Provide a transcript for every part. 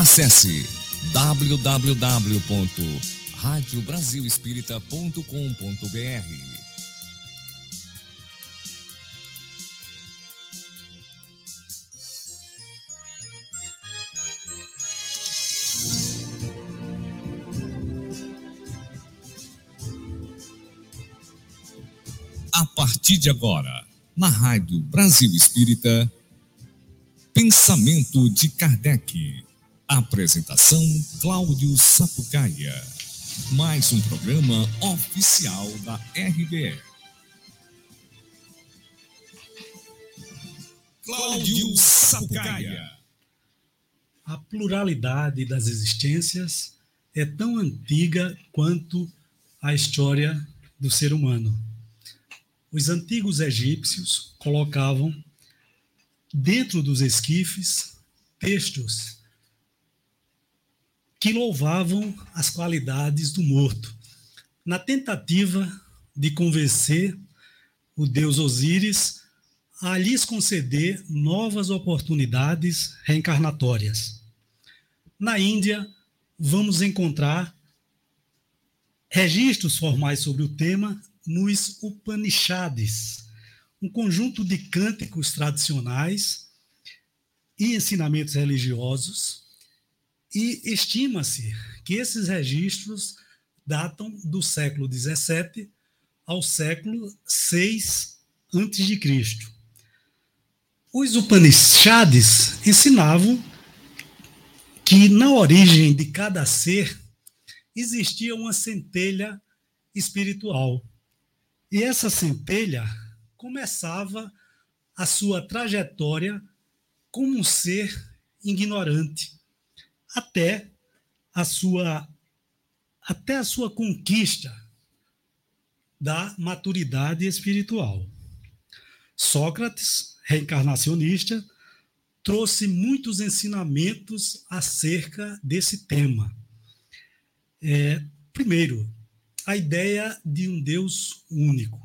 Acesse www.radiobrasilespírita.com.br A partir de agora, na Rádio Brasil Espírita, Pensamento de Kardec. Apresentação Cláudio Sapucaia. Mais um programa oficial da RBE. Cláudio Sapucaia. A pluralidade das existências é tão antiga quanto a história do ser humano. Os antigos egípcios colocavam dentro dos esquifes textos que louvavam as qualidades do morto, na tentativa de convencer o deus Osíris a lhes conceder novas oportunidades reencarnatórias. Na Índia, vamos encontrar registros formais sobre o tema nos Upanishads, um conjunto de cânticos tradicionais e ensinamentos religiosos, e estima-se que esses registros datam do século XVII ao século VI a.C. Os Upanishads ensinavam que na origem de cada ser existia uma centelha espiritual. E essa centelha começava a sua trajetória como um ser ignorante, até a sua até a sua conquista da maturidade espiritual. Sócrates, reencarnacionista, trouxe muitos ensinamentos acerca desse tema. É, primeiro, a ideia de um Deus único,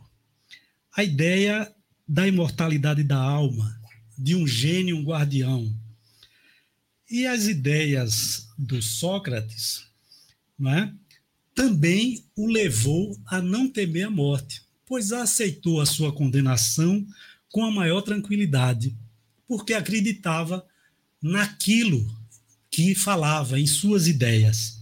a ideia da imortalidade da alma, de um gênio, um guardião. E as ideias do Sócrates não é? também o levou a não temer a morte, pois aceitou a sua condenação com a maior tranquilidade, porque acreditava naquilo que falava, em suas ideias.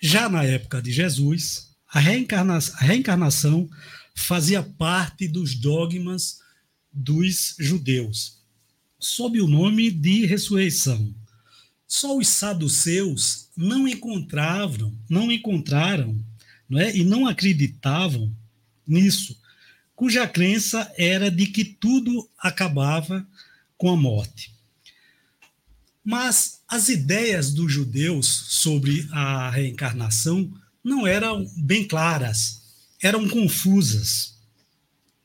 Já na época de Jesus, a, reencarna a reencarnação fazia parte dos dogmas dos judeus, sob o nome de ressurreição. Só os saduceus não encontravam, não encontraram, não é? E não acreditavam nisso, cuja crença era de que tudo acabava com a morte. Mas as ideias dos judeus sobre a reencarnação não eram bem claras, eram confusas.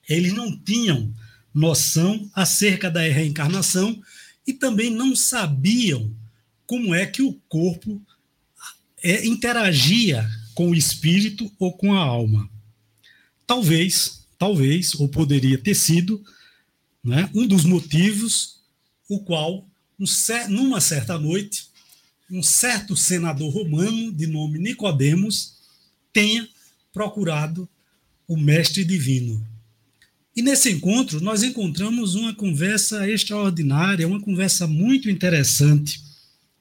Eles não tinham noção acerca da reencarnação e também não sabiam como é que o corpo é, interagia com o espírito ou com a alma. Talvez, talvez, ou poderia ter sido, né, um dos motivos o qual um, numa certa noite, um certo senador romano de nome Nicodemos tenha procurado o mestre divino. E nesse encontro nós encontramos uma conversa extraordinária, uma conversa muito interessante,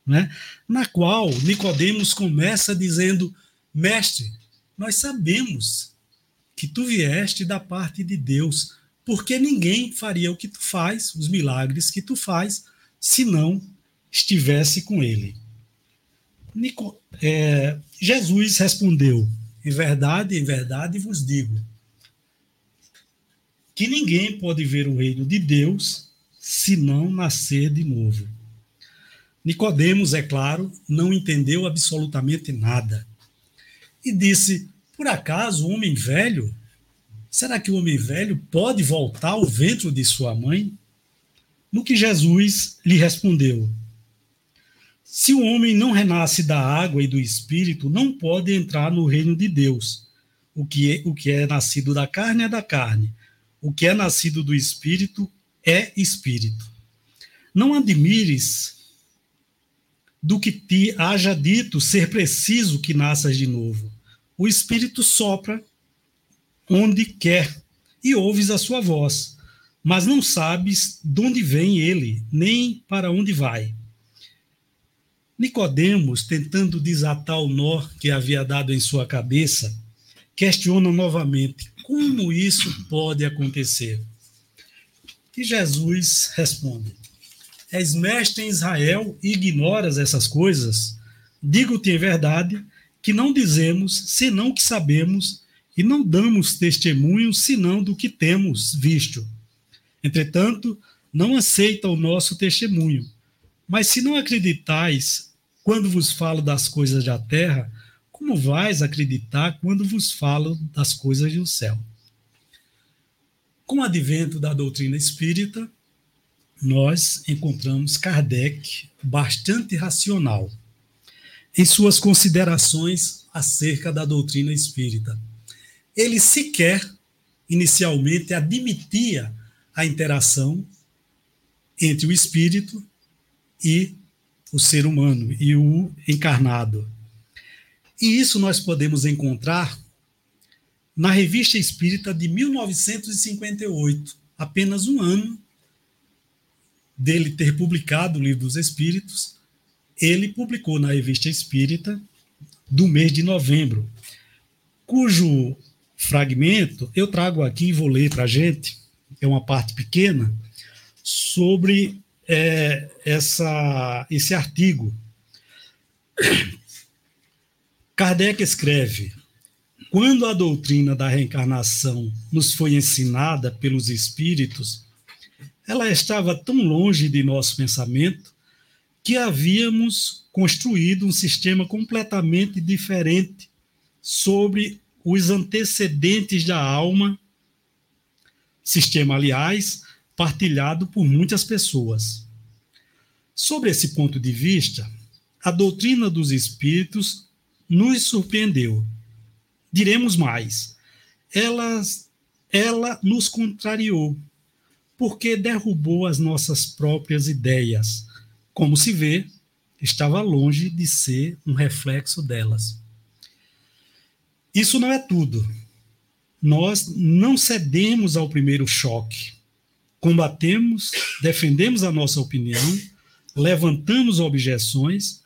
né? na qual Nicodemos começa dizendo: Mestre, nós sabemos que tu vieste da parte de Deus, porque ninguém faria o que tu faz, os milagres que tu faz, se não estivesse com ele. Nico, é, Jesus respondeu: Em verdade, em verdade vos digo que ninguém pode ver o reino de Deus se não nascer de novo. Nicodemos, é claro, não entendeu absolutamente nada. E disse: Por acaso o homem velho? Será que o homem velho pode voltar ao ventre de sua mãe? No que Jesus lhe respondeu: Se o homem não renasce da água e do espírito, não pode entrar no reino de Deus. O que é, o que é nascido da carne é da carne, o que é nascido do espírito é espírito. Não admires do que te haja dito ser preciso que nasças de novo. O Espírito sopra onde quer e ouves a sua voz, mas não sabes de onde vem ele, nem para onde vai. Nicodemos, tentando desatar o nó que havia dado em sua cabeça, questiona novamente como isso pode acontecer. E Jesus responde: És mestre em Israel e ignoras essas coisas? Digo-te em verdade que não dizemos senão que sabemos e não damos testemunho senão do que temos visto. Entretanto, não aceita o nosso testemunho. Mas se não acreditais quando vos falo das coisas da terra, como vais acreditar quando vos falo das coisas do céu? Com o advento da doutrina espírita, nós encontramos Kardec bastante racional em suas considerações acerca da doutrina espírita. Ele sequer, inicialmente, admitia a interação entre o espírito e o ser humano e o encarnado. E isso nós podemos encontrar na Revista Espírita de 1958, apenas um ano dele ter publicado o Livro dos Espíritos, ele publicou na Revista Espírita do mês de novembro, cujo fragmento eu trago aqui e vou ler para a gente, é uma parte pequena, sobre é, essa, esse artigo. Kardec escreve: quando a doutrina da reencarnação nos foi ensinada pelos espíritos, ela estava tão longe de nosso pensamento que havíamos construído um sistema completamente diferente sobre os antecedentes da alma, sistema, aliás, partilhado por muitas pessoas. Sobre esse ponto de vista, a doutrina dos espíritos nos surpreendeu Diremos mais, ela, ela nos contrariou, porque derrubou as nossas próprias ideias. Como se vê, estava longe de ser um reflexo delas. Isso não é tudo. Nós não cedemos ao primeiro choque. Combatemos, defendemos a nossa opinião, levantamos objeções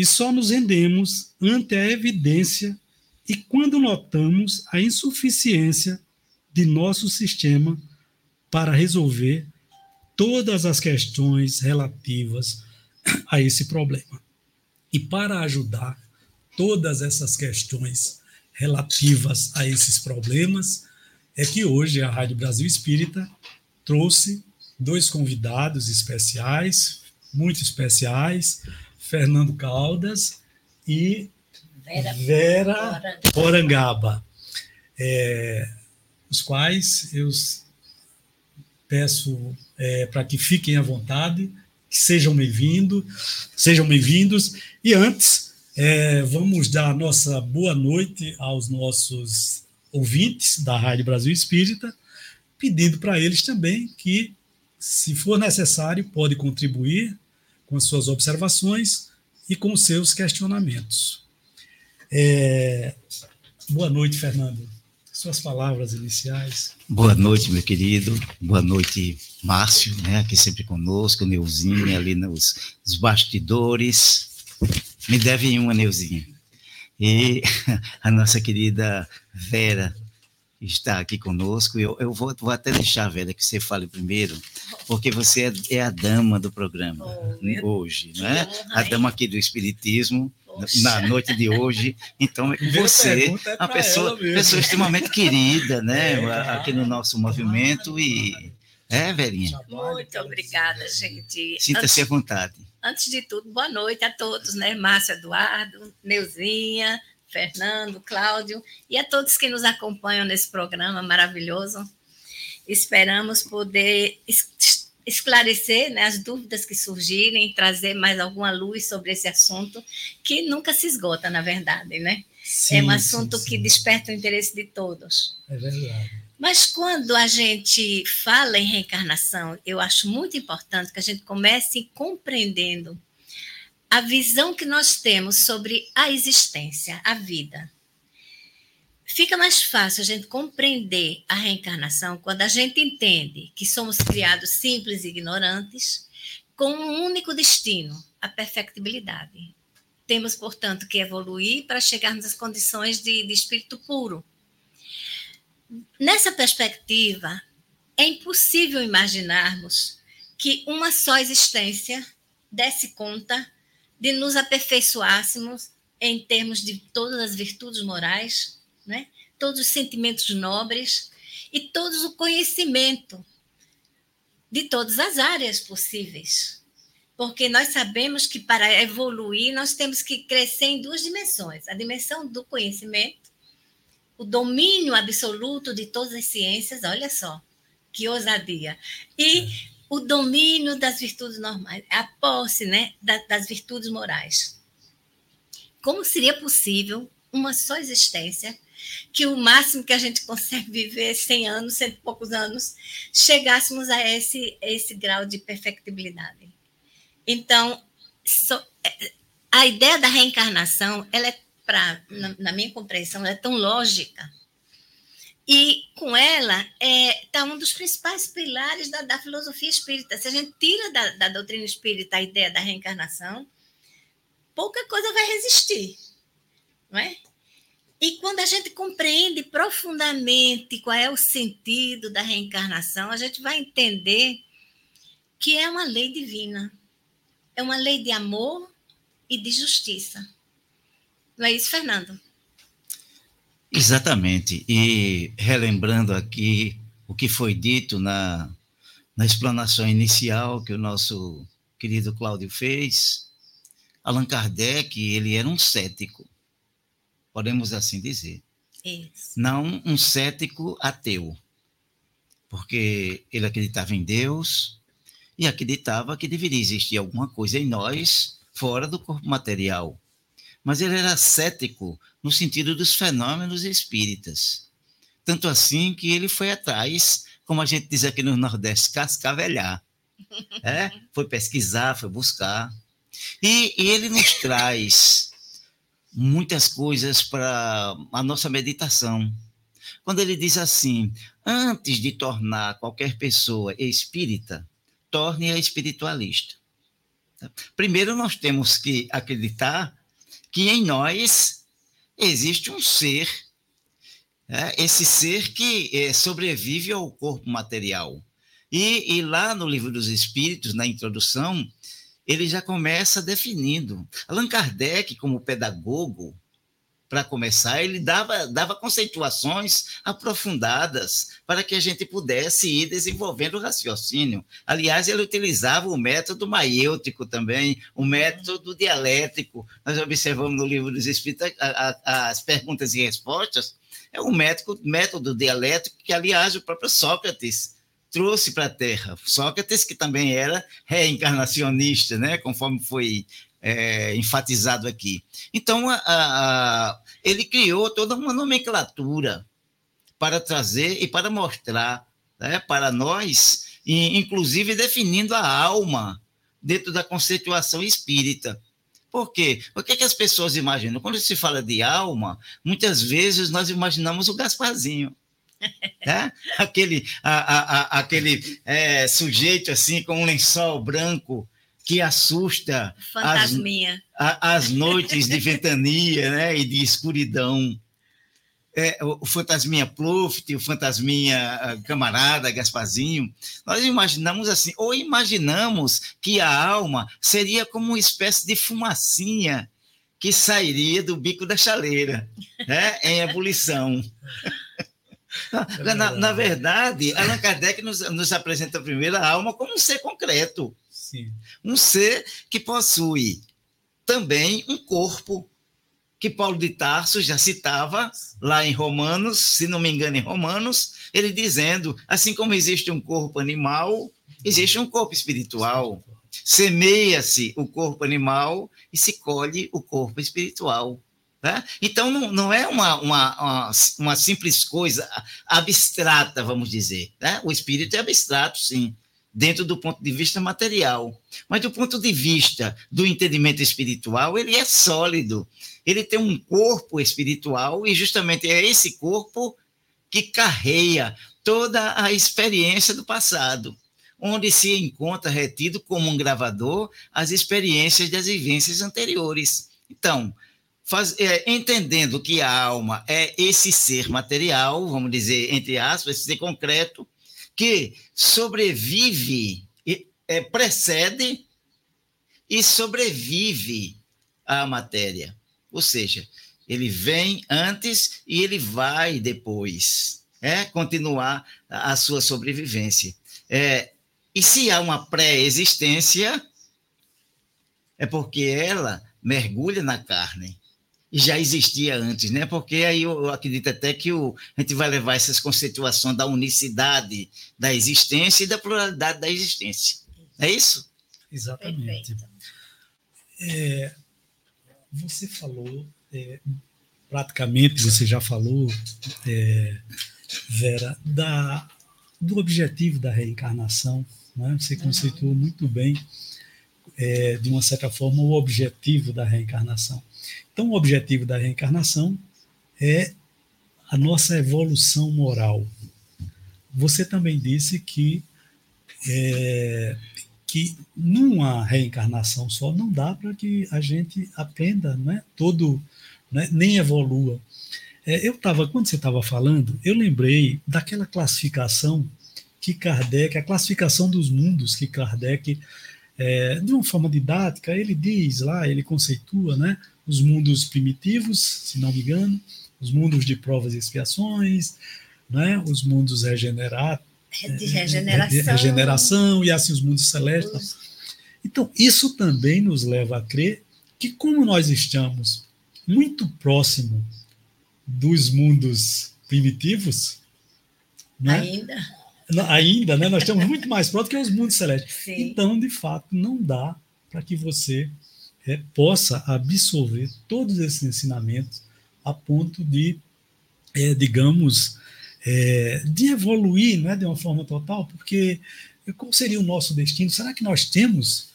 e só nos rendemos ante a evidência e quando notamos a insuficiência de nosso sistema para resolver todas as questões relativas a esse problema. E para ajudar todas essas questões relativas a esses problemas, é que hoje a Rádio Brasil Espírita trouxe dois convidados especiais, muito especiais, Fernando Caldas e Vera, Vera Porangaba, é, os quais eu peço é, para que fiquem à vontade, que sejam bem-vindos, sejam bem-vindos. E antes, é, vamos dar a nossa boa noite aos nossos ouvintes da Rádio Brasil Espírita, pedindo para eles também que, se for necessário, pode contribuir com as suas observações e com os seus questionamentos. É... Boa noite, Fernando. Suas palavras iniciais. Boa noite, meu querido. Boa noite, Márcio, né, aqui sempre conosco, Neuzinha ali nos, nos bastidores. Me deve uma, Neuzinha. E a nossa querida Vera está aqui conosco. Eu, eu vou, vou até deixar, Vera, que você fale primeiro, porque você é, é a dama do programa oh, hoje, né? A dama aqui do Espiritismo na noite de hoje. Então, você, é uma pessoa, pessoa extremamente querida, né? É, aqui no nosso movimento e. É, velhinha. Muito obrigada, gente. Sinta-se à vontade. Antes de tudo, boa noite a todos, né? Márcio Eduardo, Neuzinha, Fernando, Cláudio e a todos que nos acompanham nesse programa maravilhoso. Esperamos poder esclarecer né, as dúvidas que surgirem, trazer mais alguma luz sobre esse assunto, que nunca se esgota, na verdade, né? Sim, é um assunto sim, sim. que desperta o interesse de todos. É verdade. Mas quando a gente fala em reencarnação, eu acho muito importante que a gente comece compreendendo a visão que nós temos sobre a existência, a vida. Fica mais fácil a gente compreender a reencarnação quando a gente entende que somos criados simples e ignorantes, com um único destino, a perfectibilidade. Temos, portanto, que evoluir para chegarmos às condições de, de espírito puro. Nessa perspectiva, é impossível imaginarmos que uma só existência desse conta de nos aperfeiçoássemos em termos de todas as virtudes morais, né? todos os sentimentos nobres e todo o conhecimento de todas as áreas possíveis. Porque nós sabemos que para evoluir nós temos que crescer em duas dimensões: a dimensão do conhecimento, o domínio absoluto de todas as ciências, olha só, que ousadia. E o domínio das virtudes normais, a posse né, das virtudes morais. Como seria possível uma só existência, que o máximo que a gente consegue viver 100 anos, cento e poucos anos, chegássemos a esse, esse grau de perfectibilidade? Então, so, a ideia da reencarnação, ela é, pra, na, na minha compreensão, é tão lógica e com ela está é, tá um dos principais pilares da, da, filosofia espírita. Se a gente tira da, da, doutrina espírita a ideia da reencarnação, pouca coisa vai resistir. Não é? E quando a gente compreende profundamente qual é o sentido da reencarnação, a gente vai entender que é uma lei divina. É uma lei de amor e de justiça. Não é isso, Fernando? Exatamente. E relembrando aqui o que foi dito na, na explanação inicial que o nosso querido Cláudio fez, Allan Kardec, ele era um cético, podemos assim dizer. Isso. Não um cético ateu, porque ele acreditava em Deus e acreditava que deveria existir alguma coisa em nós fora do corpo material mas ele era cético no sentido dos fenômenos espíritas. Tanto assim que ele foi atrás, como a gente diz aqui no Nordeste, cascavelhar. É? Foi pesquisar, foi buscar. E, e ele nos traz muitas coisas para a nossa meditação. Quando ele diz assim: antes de tornar qualquer pessoa espírita, torne-a espiritualista. Primeiro, nós temos que acreditar que em nós existe um ser, né? esse ser que é, sobrevive ao corpo material. E, e lá no Livro dos Espíritos, na introdução, ele já começa definindo. Allan Kardec, como pedagogo, para começar, ele dava, dava conceituações aprofundadas para que a gente pudesse ir desenvolvendo o raciocínio. Aliás, ele utilizava o método maiêutico também, o método dialético. Nós observamos no livro dos Espíritos as perguntas e respostas. É um método, método dialético que, aliás, o próprio Sócrates trouxe para a Terra. Sócrates, que também era reencarnacionista, né? conforme foi é, enfatizado aqui. Então, a, a, ele criou toda uma nomenclatura para trazer e para mostrar né, para nós, e, inclusive definindo a alma dentro da conceituação espírita. Por quê? O que, é que as pessoas imaginam? Quando se fala de alma, muitas vezes nós imaginamos o Gasparzinho. Né? Aquele, a, aquele é, sujeito assim com um lençol branco que assusta as, as, noites de ventania né, e de escuridão. É, o fantasminha Pluft, o fantasminha ah, camarada Gasparzinho, nós imaginamos assim, ou imaginamos que a alma seria como uma espécie de fumacinha que sairia do bico da chaleira, né, em ebulição. na, na, verdade, Allan Kardec nos, nos apresenta primeiro a alma como um ser concreto, Sim. Um ser que possui também um corpo, que Paulo de Tarso já citava lá em Romanos, se não me engano, em Romanos, ele dizendo: assim como existe um corpo animal, existe um corpo espiritual. Semeia-se o corpo animal e se colhe o corpo espiritual. Né? Então, não, não é uma, uma, uma, uma, simples coisa abstrata, vamos dizer. Né? O espírito é abstrato, sim dentro do ponto de vista material. Mas do ponto de vista do entendimento espiritual, ele é sólido. Ele tem um corpo espiritual e justamente é esse corpo que carreia toda a experiência do passado, onde se encontra retido como um gravador as experiências das vivências anteriores. Então, faz, é, entendendo que a alma é esse ser material, vamos dizer, entre aspas, esse ser concreto, que sobrevive, é, precede e sobrevive à matéria. Ou seja, ele vem antes e ele vai depois, é continuar a sua sobrevivência. É, e se há uma pré-existência, é porque ela mergulha na carne já existia antes, né? Porque aí eu acredito até que o, a gente vai levar essas conceituações da unicidade da existência e da pluralidade da existência. É isso? Exatamente. É, você falou, é, praticamente você já falou, é, Vera, da, do objetivo da reencarnação. Né? Você conceituou muito bem, é, de uma certa forma, o objetivo da reencarnação. Então, o objetivo da reencarnação é a nossa evolução moral. Você também disse que é, que numa reencarnação só não dá para que a gente aprenda, né, todo, né, nem evolua. É, eu estava, quando você estava falando, eu lembrei daquela classificação que Kardec, a classificação dos mundos que Kardec, é, de uma forma didática, ele diz lá, ele conceitua, né, os mundos primitivos, se não me engano, os mundos de provas e expiações, né, os mundos regenerados, de regeneração. De regeneração e assim os mundos celestes. Então, isso também nos leva a crer que, como nós estamos muito próximo dos mundos primitivos, né? ainda, ainda, né? Nós estamos muito mais próximos que os mundos celestes. Sim. Então, de fato, não dá para que você é, possa absorver todos esses ensinamentos a ponto de, é, digamos, é, de evoluir né, de uma forma total, porque qual seria o nosso destino? Será que nós temos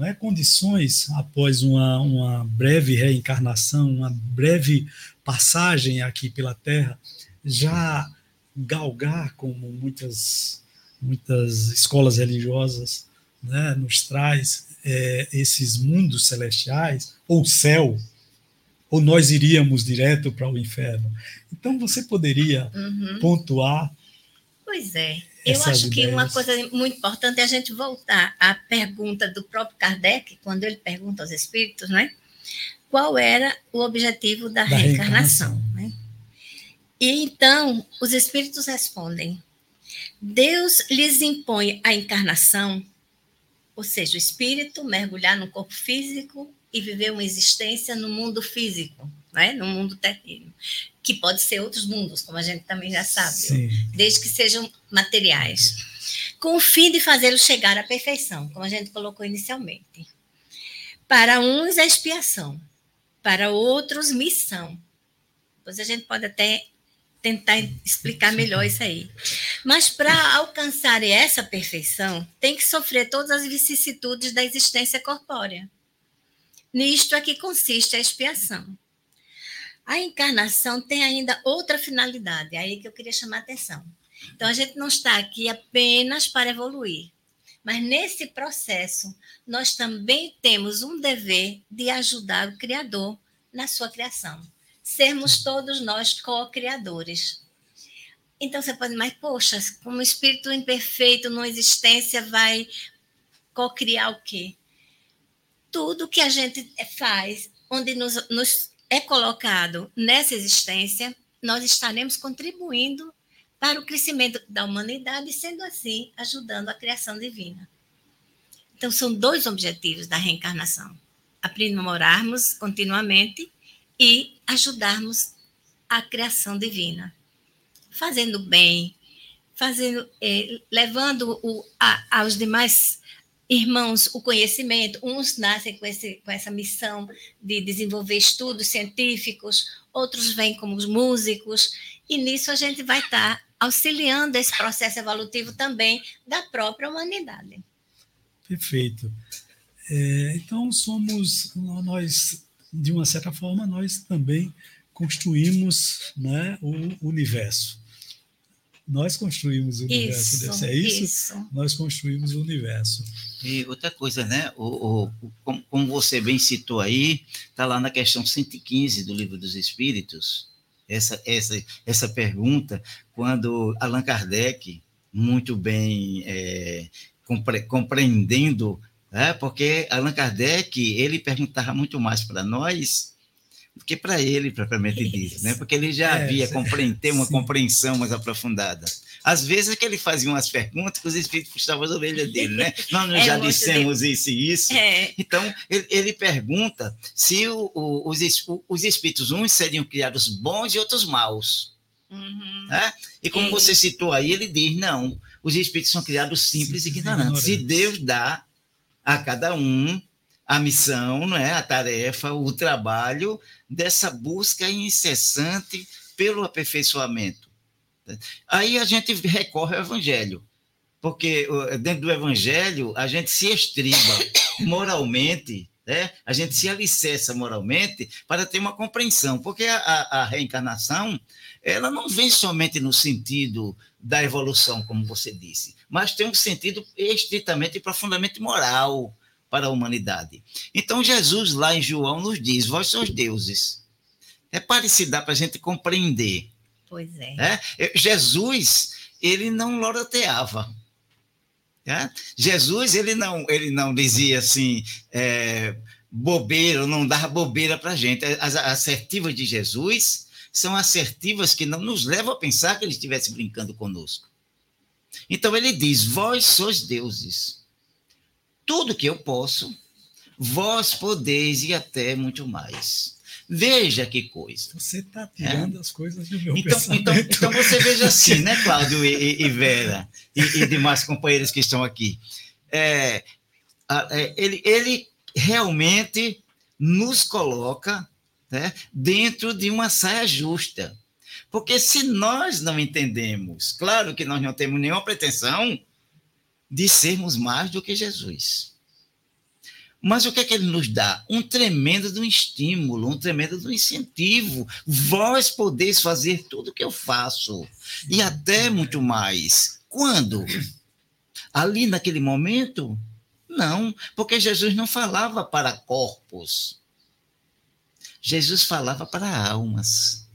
é, condições, após uma, uma breve reencarnação, uma breve passagem aqui pela Terra, já galgar, como muitas, muitas escolas religiosas né, nos traz, é, esses mundos celestiais, ou céu, ou nós iríamos direto para o inferno. Então, você poderia uhum. pontuar. Pois é. Eu acho ideias. que uma coisa muito importante é a gente voltar à pergunta do próprio Kardec, quando ele pergunta aos espíritos, não é? Qual era o objetivo da, da reencarnação? reencarnação. E então, os espíritos respondem: Deus lhes impõe a encarnação, ou seja, o espírito mergulhar no corpo físico e viver uma existência no mundo físico, né? no mundo terreno, que pode ser outros mundos, como a gente também já sabe, Sim. desde que sejam materiais, com o fim de fazê-lo chegar à perfeição, como a gente colocou inicialmente. Para uns é expiação, para outros missão. Pois a gente pode até tentar explicar melhor isso aí. Mas para alcançar essa perfeição, tem que sofrer todas as vicissitudes da existência corpórea. Nisto é que consiste a expiação. A encarnação tem ainda outra finalidade, é aí que eu queria chamar a atenção. Então, a gente não está aqui apenas para evoluir, mas nesse processo, nós também temos um dever de ajudar o Criador na sua criação. Sermos todos nós co-criadores. Então, você pode, mas, poxa, como espírito imperfeito numa existência vai co-criar o quê? tudo que a gente faz, onde nos, nos é colocado nessa existência, nós estaremos contribuindo para o crescimento da humanidade, sendo assim, ajudando a criação divina. Então, são dois objetivos da reencarnação: aprimorarmos continuamente e ajudarmos a criação divina, fazendo bem, fazendo, eh, levando o, a, aos demais irmãos o conhecimento, uns nascem com, esse, com essa missão de desenvolver estudos científicos, outros vêm como músicos, e nisso a gente vai estar tá auxiliando esse processo evolutivo também da própria humanidade. Perfeito. É, então, somos, nós, de uma certa forma, nós também construímos né, o universo. Nós construímos o universo. Isso, é isso? isso? Nós construímos o universo. E outra coisa, né? O, o, como, como você bem citou aí, está lá na questão 115 do Livro dos Espíritos, essa, essa, essa pergunta, quando Allan Kardec, muito bem é, compre, compreendendo, né? porque Allan Kardec ele perguntava muito mais para nós do que para ele, propriamente dito, né? porque ele já é, havia compreender uma sim. compreensão mais aprofundada. Às vezes é que ele fazia umas perguntas que os espíritos puxavam as orelhas dele, né? Nós é já dissemos de... isso e isso. É. Então, ele, ele, pergunta se o, o, os, os espíritos, uns seriam criados bons e outros maus. Uhum. Né? E como você citou aí, ele diz: não, os espíritos são criados simples e ignorantes. Se Deus dá a cada um a missão, não é? a tarefa, o trabalho dessa busca incessante pelo aperfeiçoamento. Aí a gente recorre ao evangelho, porque dentro do evangelho a gente se estriba moralmente, né? a gente se alicerça moralmente para ter uma compreensão, porque a, a, reencarnação ela não vem somente no sentido da evolução, como você disse, mas tem um sentido estritamente e profundamente moral para a humanidade. Então, Jesus, lá em João, nos diz: Vós sois deuses. É se dar para a gente compreender Pois é. Né? Jesus, ele não loroteava. Né? Jesus, ele não, ele não dizia assim, é, bobeira, não dava bobeira para a gente. As assertivas de Jesus são assertivas que não nos levam a pensar que ele estivesse brincando conosco. Então ele diz: Vós sois deuses. Tudo que eu posso, vós podeis e até muito mais. Veja que coisa. Você está tirando é? as coisas do meu então, então, então, você veja assim, né, Cláudio e, e Vera, e, e, demais companheiros que estão aqui. É, é, ele, ele realmente nos coloca né, dentro de uma saia justa. Porque se nós não entendemos, claro que nós não temos nenhuma pretensão de sermos mais do que Jesus. Mas o que é que ele nos dá? Um tremendo um estímulo, um tremendo um incentivo. Vós podeis fazer tudo o que eu faço, e até muito mais. Quando? Ali naquele momento? Não, porque Jesus não falava para corpos. Jesus falava para almas.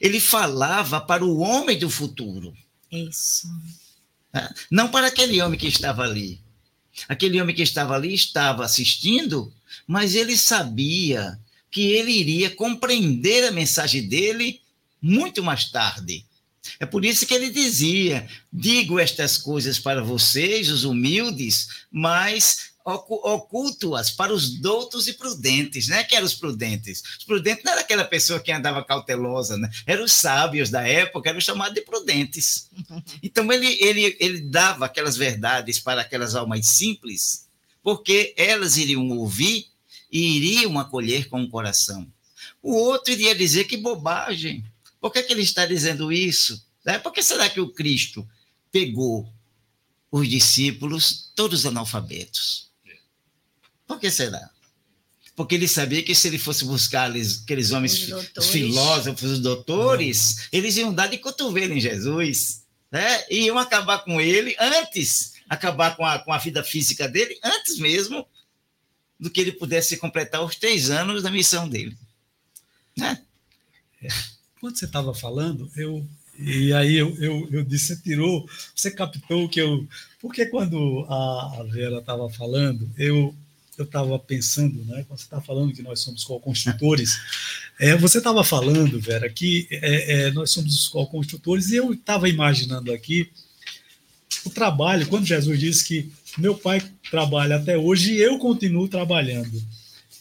Ele falava para o homem do futuro. Isso. Não para aquele homem que estava ali. Aquele homem que estava ali estava assistindo, mas ele sabia que ele iria compreender a mensagem dele muito mais tarde. É por isso que ele dizia: digo estas coisas para vocês, os humildes, mas oculto-as para os doutos e prudentes, né? Que eram os prudentes. Os prudentes não era aquela pessoa que andava cautelosa, né? Eram os sábios da época, eram chamados de prudentes. Então ele, ele, ele dava aquelas verdades para aquelas almas simples, porque elas iriam ouvir e iriam acolher com o coração. O outro iria dizer que bobagem. Por que, que ele está dizendo isso? Né? Por que será que o Cristo pegou os discípulos todos analfabetos? Por que será? Porque ele sabia que se ele fosse buscar aqueles homens, os, os filósofos, os doutores, eles iam dar de cotovelo em Jesus, né? E iam acabar com ele antes, acabar com a, com a vida física dele, antes mesmo do que ele pudesse completar os três anos da missão dele. Né? É. Quando você estava falando, eu e aí eu, eu, eu disse, você tirou, você captou que eu. Porque quando a Vera estava falando, eu eu estava pensando, né, quando você está falando que nós somos co-construtores, é, você estava falando, Vera, que é, é, nós somos os co-construtores, e eu estava imaginando aqui o trabalho, quando Jesus disse que meu pai trabalha até hoje e eu continuo trabalhando.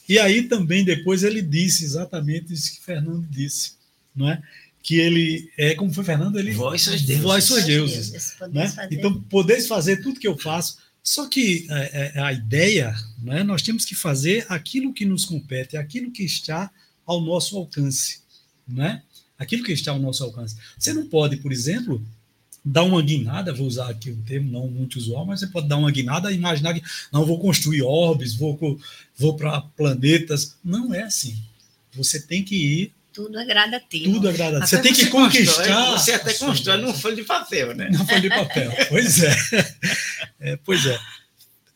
E aí também depois ele disse exatamente isso que Fernando disse, não é? Que ele é como foi Fernando, ele vós sois deuses, vós sois deuses, né? Então podeis fazer tudo que eu faço só que a, é, é, a ideia, né, nós temos que fazer aquilo que nos compete, aquilo que está ao nosso alcance. Né? aquilo que está ao nosso alcance. Você não pode, por exemplo, dar uma guinada, vou usar aqui um termo não muito usual, mas você pode dar uma guinada e imaginar que não vou construir orbes, vou, vou para planetas. Não é assim. Você tem que ir. Tudo é gradativo. Tudo é gradativo. Você tem que conquistar. você até constrói num folha de papel, né? Num folha de papel. Pois é. é pois é.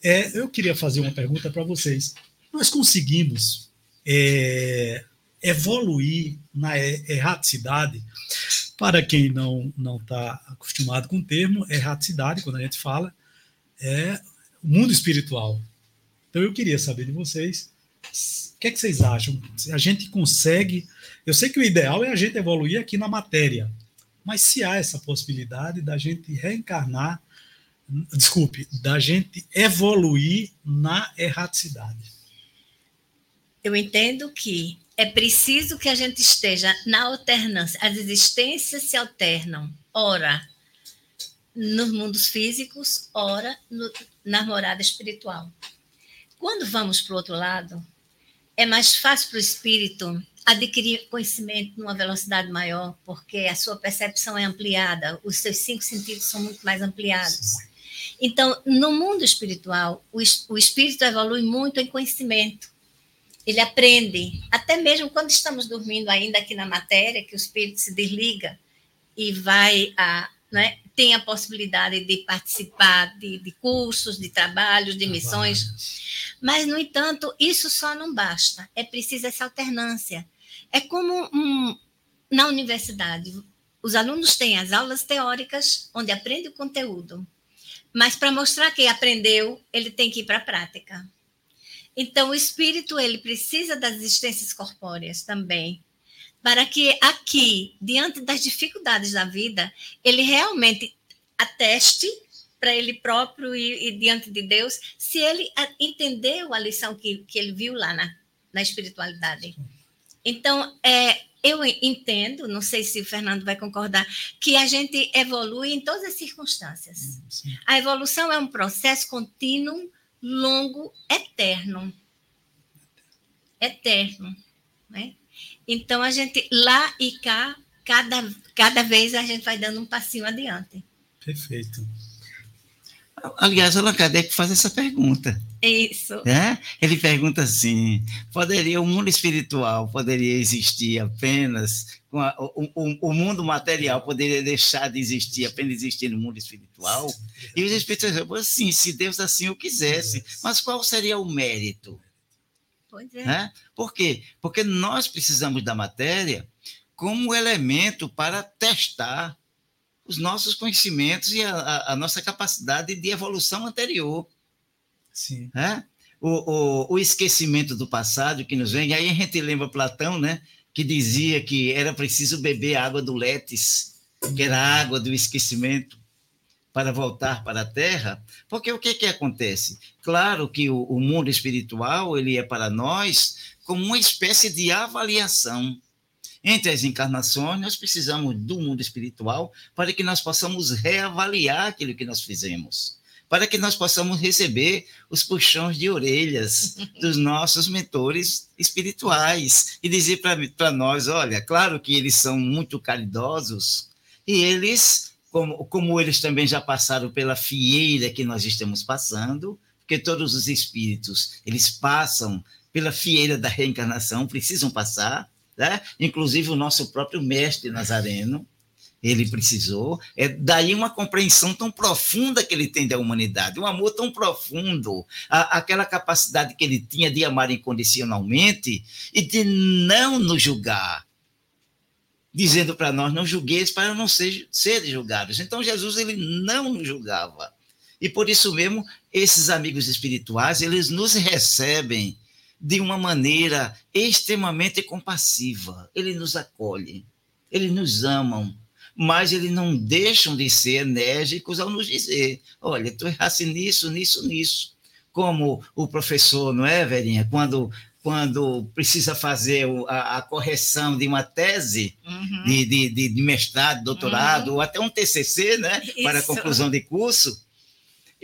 é. Eu queria fazer uma pergunta para vocês. Nós conseguimos é, evoluir na erraticidade para quem não não está acostumado com o termo, erraticidade, quando a gente fala, é o mundo espiritual. Então eu queria saber de vocês, o que, é que vocês acham? A gente consegue. Eu sei que o ideal é a gente evoluir aqui na matéria, mas se há essa possibilidade da gente reencarnar, desculpe, da gente evoluir na erraticidade. Eu entendo que é preciso que a gente esteja na alternância. As existências se alternam, ora nos mundos físicos, ora no, na morada espiritual. Quando vamos para o outro lado, é mais fácil para o espírito adquirir conhecimento numa velocidade maior, porque a sua percepção é ampliada, os seus cinco sentidos são muito mais ampliados. Então, no mundo espiritual, o, espírito evolui muito em conhecimento ele aprende, até mesmo quando estamos dormindo ainda aqui na matéria, que o espírito se desliga e vai a, né, tem a possibilidade de participar de, de cursos, de trabalhos, de missões. Mas, no entanto, isso só não basta. É preciso essa alternância. É como um, na universidade. Os alunos têm as aulas teóricas, onde aprende o conteúdo. Mas, para mostrar que aprendeu, ele tem que ir para a prática. Então, o espírito ele precisa das existências corpóreas também, para que aqui, diante das dificuldades da vida, ele realmente ateste para ele próprio e, e, diante de Deus, se ele entendeu a lição que, que ele viu lá na, na espiritualidade. Então, é, eu entendo, não sei se o Fernando vai concordar, que a gente evolui em todas as circunstâncias. Sim. A evolução é um processo contínuo longo, eterno. Eterno. Né? Então, a gente, lá e cá, cada, cada vez a gente vai dando um passinho adiante. Perfeito. Aliás, Allan Kardec faz essa pergunta. Isso. Né? Ele pergunta assim: poderia o mundo espiritual poderia existir apenas a, o, o, o, mundo material poderia deixar de existir apenas existir no mundo espiritual? E os espíritos dizem, sim, se Deus assim o quisesse. Mas qual seria o mérito? Pois é. Né? Por quê? Porque nós precisamos da matéria como elemento para testar os nossos conhecimentos e a, a nossa capacidade de evolução anterior. Sim. É? O, o, o, esquecimento do passado que nos vem, aí a gente lembra Platão, né? Que dizia que era preciso beber água do Letes, que era a água do esquecimento, para voltar para a Terra. Porque o que, que acontece? Claro que o, o mundo espiritual ele é para nós como uma espécie de avaliação entre as encarnações, nós precisamos do mundo espiritual para que nós possamos reavaliar aquilo que nós fizemos, para que nós possamos receber os puxões de orelhas dos nossos mentores espirituais e dizer para nós: olha, claro que eles são muito caridosos e eles, como, como eles também já passaram pela fieira que nós estamos passando, porque todos os espíritos eles passam pela fieira da reencarnação, precisam passar né? inclusive o nosso próprio mestre Nazareno, ele precisou, é daí uma compreensão tão profunda que ele tem da humanidade, um amor tão profundo, a, aquela capacidade que ele tinha de amar incondicionalmente e de não nos julgar, dizendo para nós, não julgueis para não ser, ser julgados. Então Jesus ele não nos julgava. E por isso mesmo, esses amigos espirituais, eles nos recebem de uma maneira extremamente compassiva. Ele nos acolhe, eles nos amam, mas eles não deixam de ser enérgicos ao nos dizer: olha, tu erraste nisso, nisso, nisso. Como o professor, não é, Verinha? Quando quando precisa fazer a, a, correção de uma tese uhum. de, de, de, mestrado, doutorado, uhum. ou até um TCC, né, Isso. para conclusão de curso,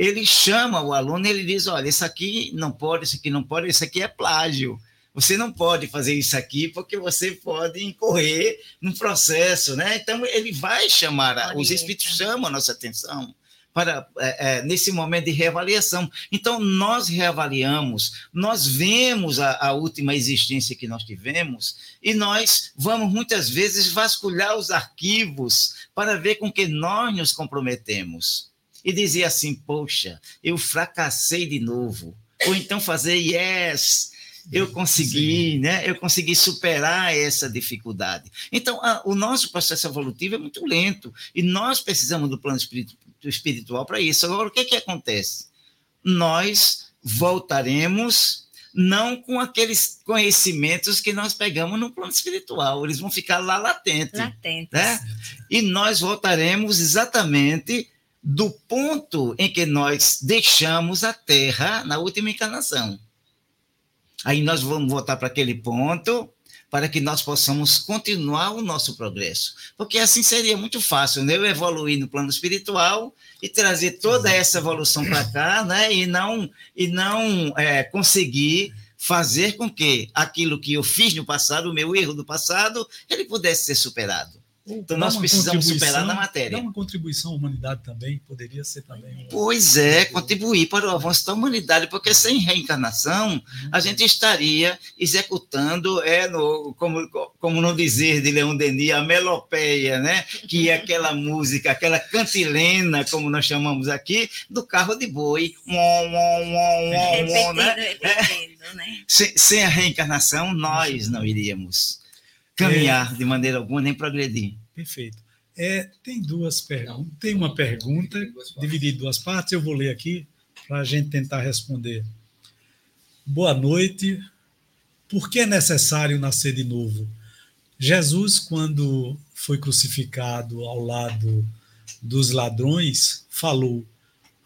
ele chama o aluno, ele diz, olha, isso aqui não pode, isso aqui não pode, isso aqui é plágio. Você não pode fazer isso aqui porque você pode incorrer num processo, né? Então ele vai chamar, os espíritos chamam a nossa atenção para é, é, nesse momento de reavaliação. Então nós reavaliamos, nós vemos a, a, última existência que nós tivemos e nós vamos muitas vezes vasculhar os arquivos para ver com que nós nos comprometemos e dizer assim, poxa, eu fracassei de novo, ou então fazer yes, eu consegui, Sim. né? Eu consegui superar essa dificuldade. Então, a, o nosso processo evolutivo é muito lento e nós precisamos do plano espiritual para isso. Agora, o que que acontece? Nós voltaremos não com aqueles conhecimentos que nós pegamos no plano espiritual, eles vão ficar lá latentes, latentes. né? E nós voltaremos exatamente do ponto em que nós deixamos a Terra na última encarnação. Aí nós vamos voltar para aquele ponto para que nós possamos continuar o nosso progresso. Porque assim seria muito fácil, né? eu evoluir no plano espiritual e trazer toda essa evolução para cá, né? E não, e não é, conseguir fazer com que aquilo que eu fiz no passado, o meu erro do passado, ele pudesse ser superado. Então nós precisamos superar na matéria. Dá uma contribuição à humanidade também, poderia ser também. Pois é, contribuir para o avanço da humanidade, porque sem reencarnação a uhum. gente estaria executando, é, no, como, como não dizer de Leão Denis, a melopeia, né? que é aquela música, aquela cantilena, como nós chamamos aqui, do carro de boi. repetindo, né? repetindo, né? Sem, sem a reencarnação, nós não iríamos caminhar é, de maneira alguma, nem progredir. Perfeito. É, tem duas perguntas. Tem uma pergunta dividida em duas partes, eu vou ler aqui para a gente tentar responder. Boa noite. Por que é necessário nascer de novo? Jesus, quando foi crucificado ao lado dos ladrões, falou: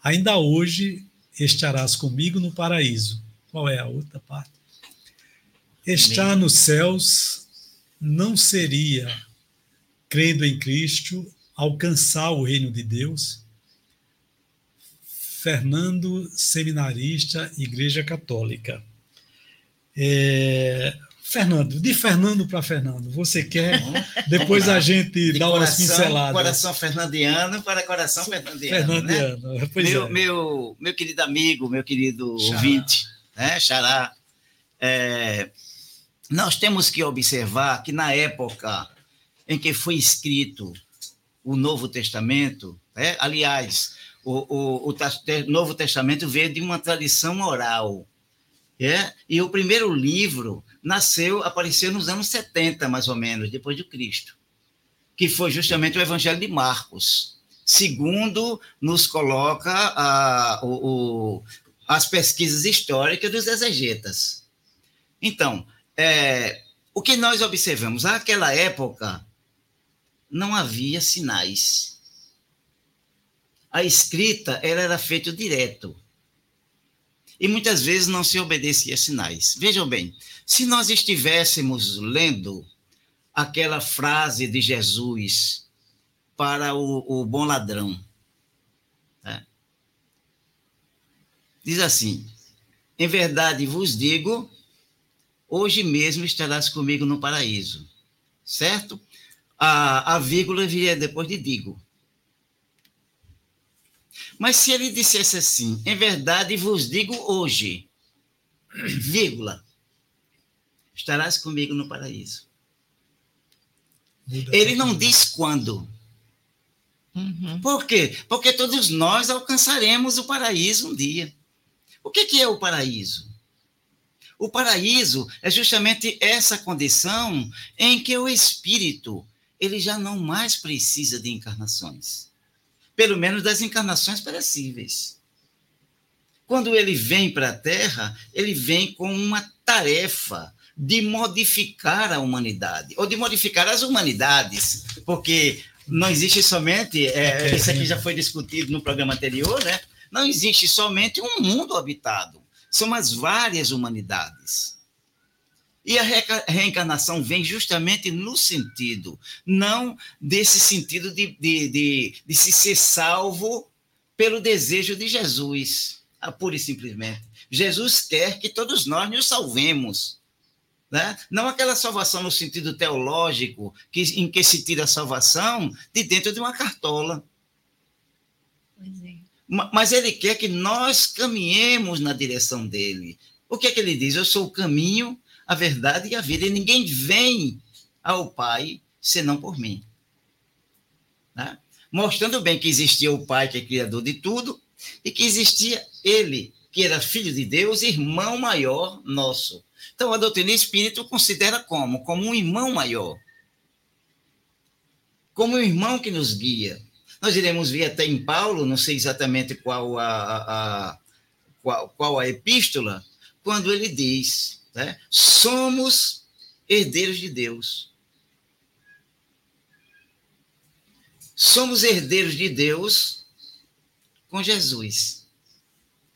Ainda hoje estarás comigo no paraíso. Qual é a outra parte? Está nos céus não seria, crendo em Cristo, alcançar o reino de Deus? Fernando, seminarista, Igreja Católica. É, Fernando, de Fernando para Fernando, você quer? Depois a gente de dá umas pinceladas. Coração fernandiano para coração fernandiano. Fernandiano, né? meu, é. meu, meu querido amigo, meu querido Xará. ouvinte, né? Xará, é, nós temos que observar que na época em que foi escrito o Novo Testamento, né? aliás, o, o, o, Novo Testamento veio de uma tradição oral. É? E o primeiro livro nasceu, apareceu nos anos 70, mais ou menos, depois de Cristo, que foi justamente o Evangelho de Marcos. Segundo nos coloca a, o, o, as pesquisas históricas dos exegetas. Então, é, o que nós observamos, naquela época, não havia sinais. A escrita ela era feita direto. E muitas vezes não se obedecia a sinais. Vejam bem, se nós estivéssemos lendo aquela frase de Jesus para o, o bom ladrão, né? diz assim: Em verdade vos digo hoje mesmo estarás comigo no paraíso. Certo? A, a vírgula viria depois de digo. Mas se ele dissesse assim, em verdade vos digo hoje, vírgula, estarás comigo no paraíso. Ele não diz quando. Uhum. Por quê? Porque todos nós alcançaremos o paraíso um dia. O que, que é o paraíso? O paraíso é justamente essa condição em que o espírito ele já não mais precisa de encarnações, pelo menos das encarnações perecíveis. Quando ele vem para a Terra, ele vem com uma tarefa de modificar a humanidade, ou de modificar as humanidades, porque não existe somente, é, isso aqui já foi discutido no programa anterior, né? Não existe somente um mundo habitado são as várias humanidades. E a reencarnação vem justamente no sentido, não desse sentido de, de, de, de se ser salvo pelo desejo de Jesus, ah, pura e simplesmente. Jesus quer que todos nós nos salvemos. Né? Não aquela salvação no sentido teológico, que, em que se tira a salvação de dentro de uma cartola. É. Mas ele quer que nós caminhemos na direção dele. O que é que ele diz? Eu sou o caminho, a verdade e a vida. E ninguém vem ao Pai senão por mim. Né? Mostrando bem que existia o Pai, que é criador de tudo, e que existia ele, que era filho de Deus, irmão maior nosso. Então, a doutrina espírita considera como? Como um irmão maior. Como um irmão que nos guia. Nós iremos ver até em Paulo, não sei exatamente qual a, a qual, qual, a epístola, quando ele diz: né, somos herdeiros de Deus. Somos herdeiros de Deus com Jesus.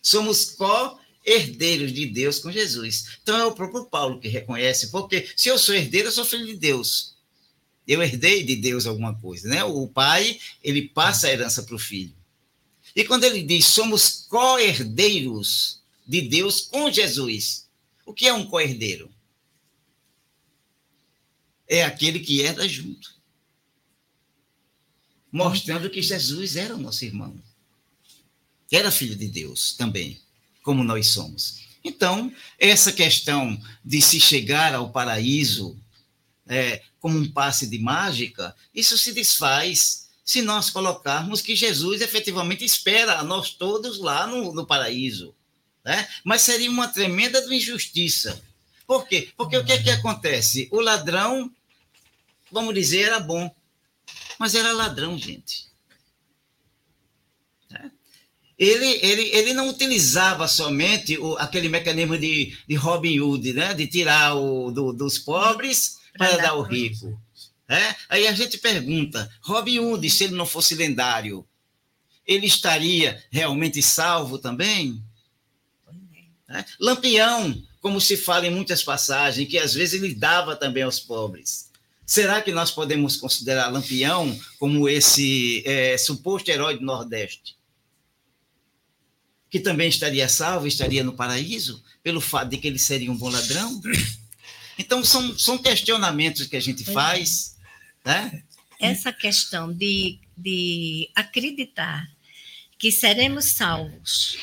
Somos co-herdeiros de Deus com Jesus. Então é o próprio Paulo que reconhece, porque se eu sou herdeiro, eu sou filho de Deus. Eu herdei de Deus alguma coisa, né? O pai, ele passa a herança para o filho. E quando ele diz somos co-herdeiros de Deus com Jesus, o que é um co-herdeiro? É aquele que herda junto. Mostrando que Jesus era o nosso irmão era filho de Deus também, como nós somos. Então, essa questão de se chegar ao paraíso é, como um passe de mágica, isso se desfaz se nós colocarmos que Jesus efetivamente espera a nós todos lá no, no paraíso. Né? Mas seria uma tremenda injustiça. Por quê? Porque o que é que acontece? O ladrão, vamos dizer, era bom, mas era ladrão, gente ele, ele, ele não utilizava somente o, aquele mecanismo de, de Robin Hood, né? de tirar o, do, dos pobres para dar ao rico. É? Aí a gente pergunta: Robin Hood, se ele não fosse lendário, ele estaria realmente salvo também? É? Lampião, como se fala em muitas passagens, que às vezes ele dava também aos pobres. Será que nós podemos considerar Lampião como esse é, suposto herói do Nordeste? que também estaria salvo, estaria no paraíso, pelo fato de que ele seria um bom ladrão? Então, são, são questionamentos que a gente é. faz. Né? Essa questão de, de acreditar que seremos salvos,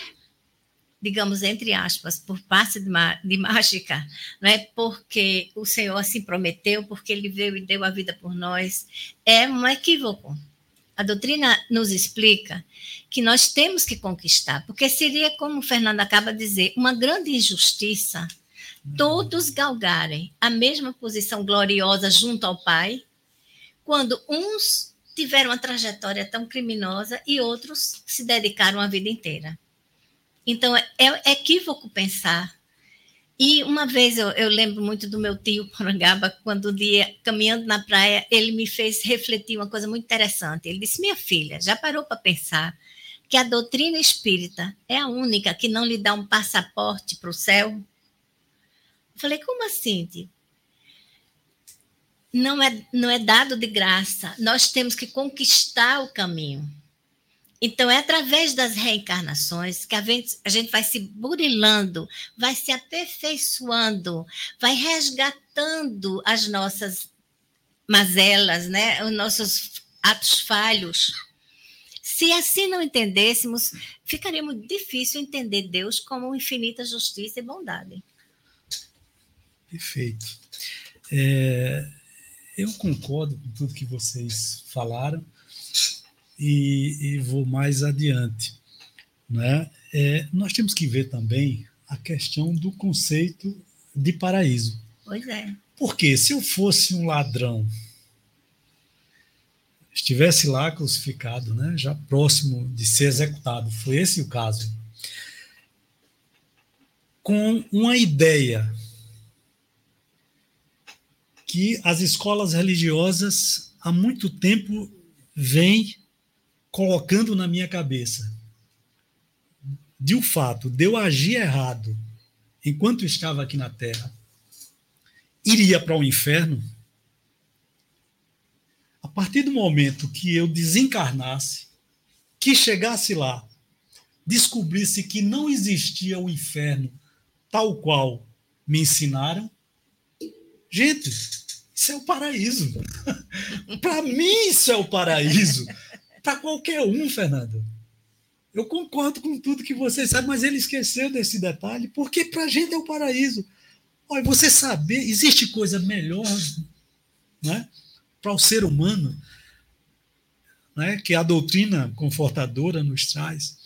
digamos, entre aspas, por passe de, de mágica, é porque o Senhor assim prometeu, porque ele veio e deu a vida por nós, é um equívoco. A doutrina nos explica que nós temos que conquistar, porque seria, como o Fernando acaba de dizer, uma grande injustiça todos galgarem a mesma posição gloriosa junto ao Pai, quando uns tiveram uma trajetória tão criminosa e outros se dedicaram a vida inteira. Então, é, é equívoco pensar e uma vez eu, eu, lembro muito do meu tio Porangaba, quando um dia, caminhando na praia, ele me fez refletir uma coisa muito interessante. Ele disse: Minha filha, já parou para pensar que a doutrina espírita é a única que não lhe dá um passaporte para o céu? Eu falei: Como assim, tio? Não é, não é dado de graça, nós temos que conquistar o caminho. Então, é através das reencarnações que a gente, a gente vai se burilando, vai se aperfeiçoando, vai resgatando as nossas mazelas, né? os nossos atos falhos. Se assim não entendêssemos, ficaria muito difícil entender Deus como infinita justiça e bondade. Perfeito. É, eu concordo com tudo que vocês falaram e, e vou mais adiante. Né? É, nós temos que ver também a questão do conceito de paraíso. Pois é. Porque se eu fosse um ladrão, estivesse lá crucificado, né, já próximo de ser executado, foi esse o caso, com uma ideia que as escolas religiosas há muito tempo vêm colocando na minha cabeça de o fato de eu agir errado enquanto estava aqui na Terra, iria para o inferno, a partir do momento que eu desencarnasse, que chegasse lá, descobrisse que não existia o inferno tal qual me ensinaram, Gente, isso é o paraíso. para mim, isso é o paraíso. Para qualquer um, Fernando. Eu concordo com tudo que você sabe, mas ele esqueceu desse detalhe, porque para a gente é o paraíso. Olha, você saber, existe coisa melhor né, para o ser humano né, que a doutrina confortadora nos traz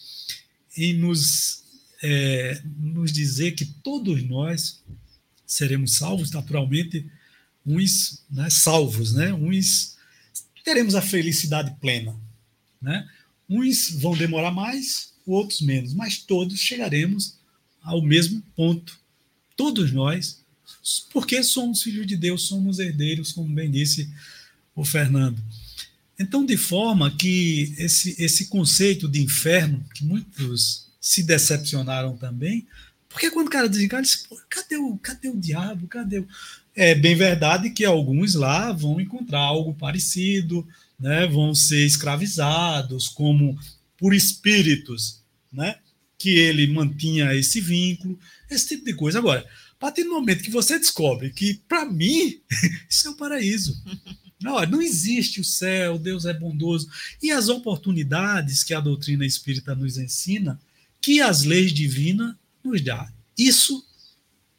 em nos, é, nos dizer que todos nós seremos salvos, naturalmente, uns né, salvos, né, uns teremos a felicidade plena. Né? Uns vão demorar mais, outros menos, mas todos chegaremos ao mesmo ponto. Todos nós, porque somos filhos de Deus, somos herdeiros, como bem disse o Fernando. Então, de forma que esse, esse conceito de inferno, que muitos se decepcionaram também, porque quando o cara desencarna, diz, cadê o, cadê o diabo? Cadê o... É bem verdade que alguns lá vão encontrar algo parecido, né, vão ser escravizados como por espíritos, né, que ele mantinha esse vínculo, esse tipo de coisa. Agora, a partir do momento que você descobre que, para mim, isso é o um paraíso. Não, não existe o céu, Deus é bondoso. E as oportunidades que a doutrina espírita nos ensina, que as leis divinas nos dá. Isso,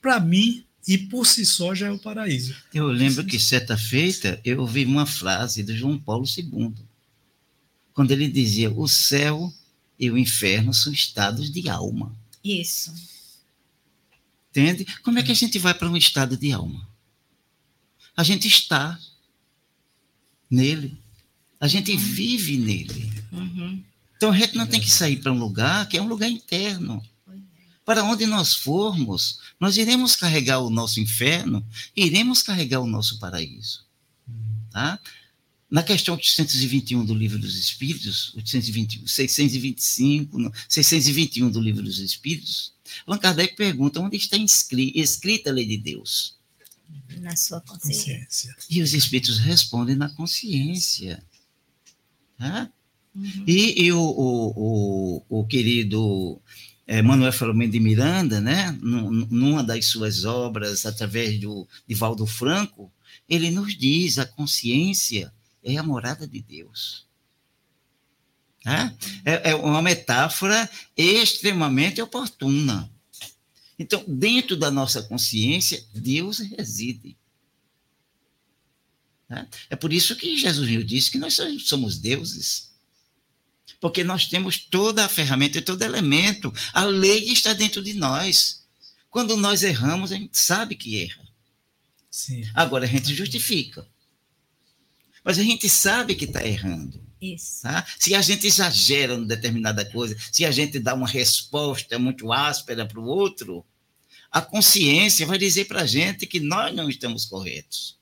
para mim, e por si só já é o paraíso. Eu lembro que certa feita eu ouvi uma frase do João Paulo II, quando ele dizia: o céu e o inferno são estados de alma. Isso. Entende? Como é que a gente vai para um estado de alma? A gente está nele. A gente vive nele. Uhum. Então a gente não tem que sair para um lugar que é um lugar interno. Para onde nós formos, nós iremos carregar o nosso inferno e iremos carregar o nosso paraíso. Tá? Na questão 821 do Livro dos Espíritos, 820, 625, 621 do Livro dos Espíritos, Allan Kardec pergunta onde está escrita a lei de Deus. Na sua consciência. E os Espíritos respondem na consciência. Tá? Uhum. E, e o, o, o, o querido é, Manuel Filomeno de Miranda, né, numa das suas obras, através do, de Valdo Franco, ele nos diz: a consciência é a morada de Deus. Tá? É, é uma metáfora extremamente oportuna. Então, dentro da nossa consciência, Deus reside. Tá? É por isso que Jesus disse que nós somos deuses porque nós temos toda a ferramenta e todo elemento. A lei está dentro de nós. Quando nós erramos, a gente sabe que erra. Sim. Agora a gente justifica. Mas a gente sabe que está errando. Isso. Tá? Se a gente exagera em determinada coisa, se a gente dá uma resposta muito áspera para o outro, a consciência vai dizer para a gente que nós não estamos corretos.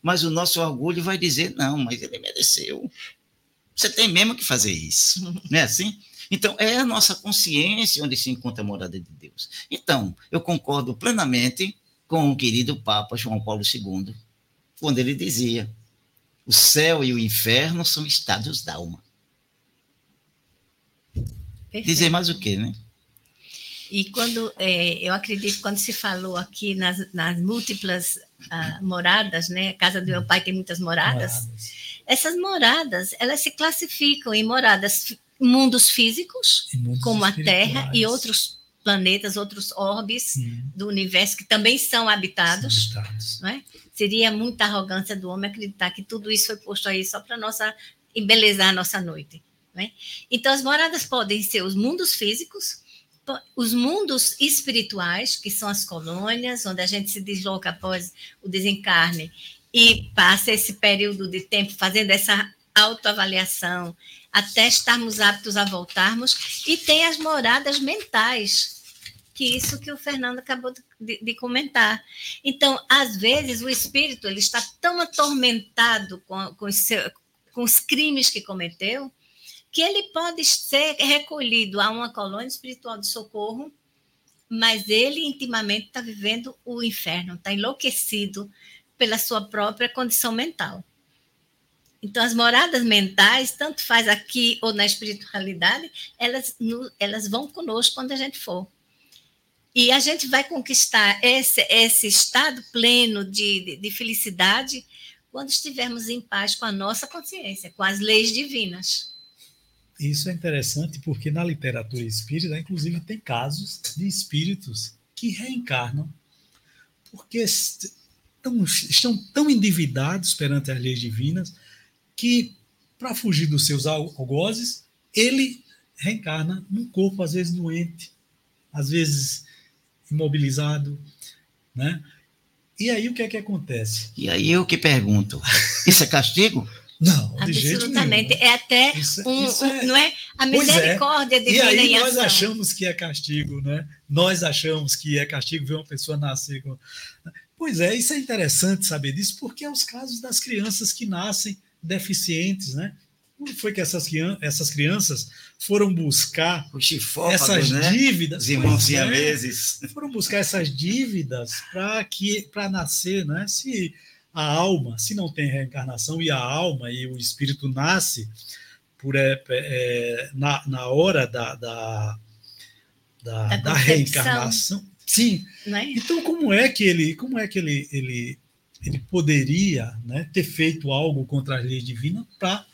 Mas o nosso orgulho vai dizer: não, mas ele mereceu. Você tem mesmo que fazer isso, não é assim? Então, é a nossa consciência onde se encontra a morada de Deus. Então, eu concordo plenamente com o querido Papa João Paulo II, quando ele dizia: o céu e o inferno são estados da alma. Perfeito. Dizer mais o quê, né? E quando, é, eu acredito, quando se falou aqui nas, nas múltiplas ah, moradas, né? A casa do meu pai tem muitas moradas. moradas essas moradas, elas se classificam em moradas, mundos físicos, mundos como a Terra e outros planetas, outros orbes do universo que também são habitados. São habitados. Não é? Seria muita arrogância do homem acreditar que tudo isso foi posto aí só para nossa embelezar a nossa noite. É? Então, as moradas podem ser os mundos físicos, os mundos espirituais, que são as colônias, onde a gente se desloca após o desencarne e passa esse período de tempo fazendo essa autoavaliação até estarmos aptos a voltarmos e tem as moradas mentais que isso que o Fernando acabou de, de, comentar. Então, às vezes, o espírito ele está tão atormentado com, com, com os crimes que cometeu que ele pode ser recolhido a uma colônia espiritual de socorro, mas ele intimamente está vivendo o inferno, está enlouquecido, pela sua própria condição mental. Então, as moradas mentais, tanto faz aqui ou na espiritualidade, elas, elas vão conosco quando a gente for. E a gente vai conquistar esse, esse estado pleno de, de, de felicidade quando estivermos em paz com a nossa consciência, com as leis divinas. Isso é interessante porque na literatura espírita, inclusive, tem casos de espíritos que reencarnam porque estão, estão tão endividados perante as leis divinas que, para fugir dos seus algozes, ele reencarna num corpo, às vezes doente, às vezes imobilizado, né? E aí o que é que acontece? E aí eu que pergunto, isso é castigo? Não, absolutamente. É até isso, é- um, isso é, não é a é. misericórdia é. divina E aí nós ação. achamos que é castigo, né? Nós achamos que é castigo ver uma pessoa nascer com... Pois é, isso é interessante saber disso, porque é os casos das crianças que nascem deficientes, né? Como foi que essas, essas crianças foram buscar essas né? dívidas? Os irmãos. É, foram buscar essas dívidas para que para nascer, né? Se a alma, se não tem reencarnação e a alma e o espírito nasce por é, é, na, na hora da, da, da, da, da reencarnação. Sim. Né? Então como é que ele como é que ele ele, ele poderia né, ter feito algo contra a lei divina para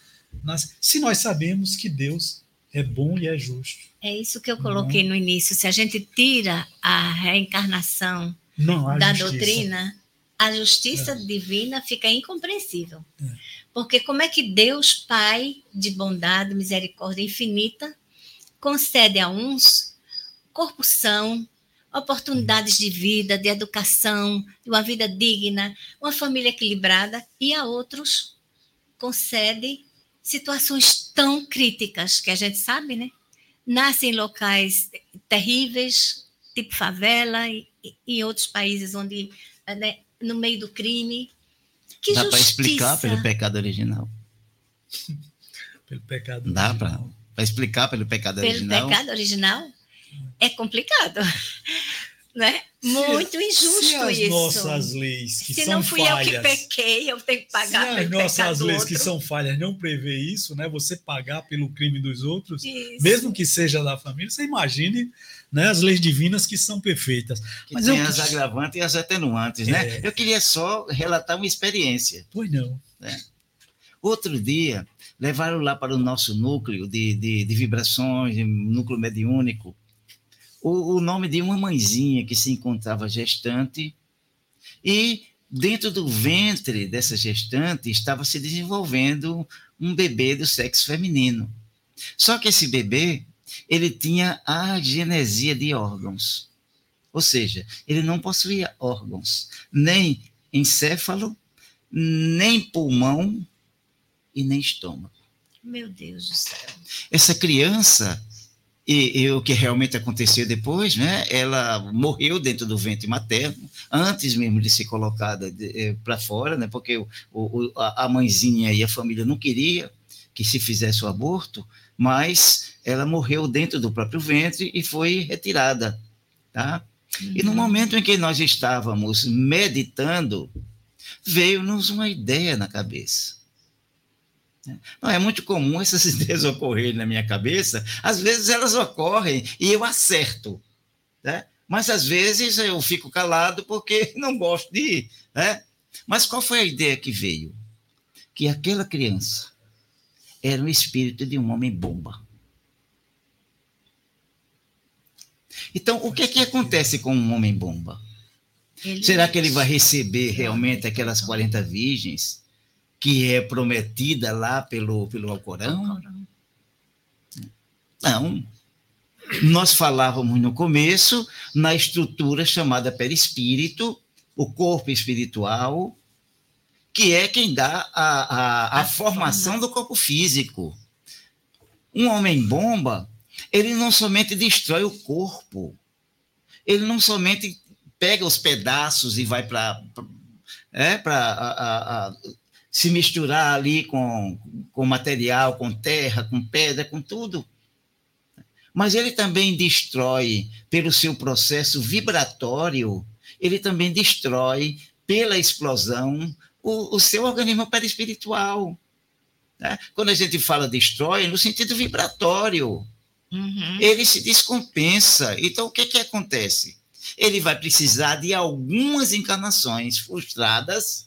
se nós sabemos que Deus é bom e é justo. É isso que eu coloquei não. no início. Se a gente tira a reencarnação não, da justiça. doutrina, a justiça é. divina fica incompreensível. É. Porque como é que Deus, Pai de bondade, misericórdia infinita, concede a uns corpo são, oportunidades de vida, de educação, de uma vida digna, uma família equilibrada, e a outros concede situações tão críticas que a gente sabe, né? Nascem em locais terríveis, tipo favela e, e outros países onde, né, no meio do crime. Que Dá para explicar pelo pecado original. pelo pecado Dá para explicar pelo pecado pelo original? Pelo pecado original é complicado. né? Muito injusto se as isso. nossas leis que se são falhas. Se não fui eu que pequei, eu tenho que pagar se as nossas leis que são falhas não prevê isso, né? Você pagar pelo crime dos outros, isso. mesmo que seja da família, você imagine né, as leis divinas que são perfeitas. Que Mas tem eu... as agravantes e as atenuantes, né? É. Eu queria só relatar uma experiência. Pois não. Né? Outro dia, levaram lá para o nosso núcleo de, de, de vibrações, núcleo mediúnico, o, o nome de uma mãezinha que se encontrava gestante e dentro do ventre dessa gestante estava se desenvolvendo um bebê do sexo feminino. Só que esse bebê, ele tinha a genesia de órgãos. Ou seja, ele não possuía órgãos, nem encéfalo, nem pulmão e nem estômago. Meu Deus do céu. Essa criança, e, e, o que realmente aconteceu depois, né? Ela morreu dentro do ventre materno, antes mesmo de ser colocada eh, para fora, né? Porque o, o, a mãezinha e a família não queria que se fizesse o aborto, mas ela morreu dentro do próprio ventre e foi retirada, tá? Uhum. E no uhum. momento em que nós estávamos meditando, veio-nos uma ideia na cabeça. Não, é muito comum essas ideias ocorrerem na minha cabeça. Às vezes elas ocorrem e eu acerto, né? Mas às vezes eu fico calado porque não gosto de ir, né? Mas qual foi a ideia que veio? Que aquela criança era o espírito de um homem bomba. Então, o que é que acontece com um homem bomba? Ele Será que ele vai receber realmente aquelas 40 virgens? que é prometida lá pelo, pelo Alcorão? Não. Nós falávamos no começo na estrutura chamada perispírito, o corpo espiritual, que é quem dá a, a, a formação do corpo físico. Um homem-bomba, ele não somente destrói o corpo, ele não somente pega os pedaços e vai para é, se misturar ali com, com material, com terra, com pedra, com tudo. Mas ele também destrói, pelo seu processo vibratório, ele também destrói, pela explosão, o, o seu organismo perispiritual. Né? Quando a gente fala destrói, no sentido vibratório. Uhum. Ele se descompensa. Então, o que, que acontece? ele vai precisar de algumas encarnações frustradas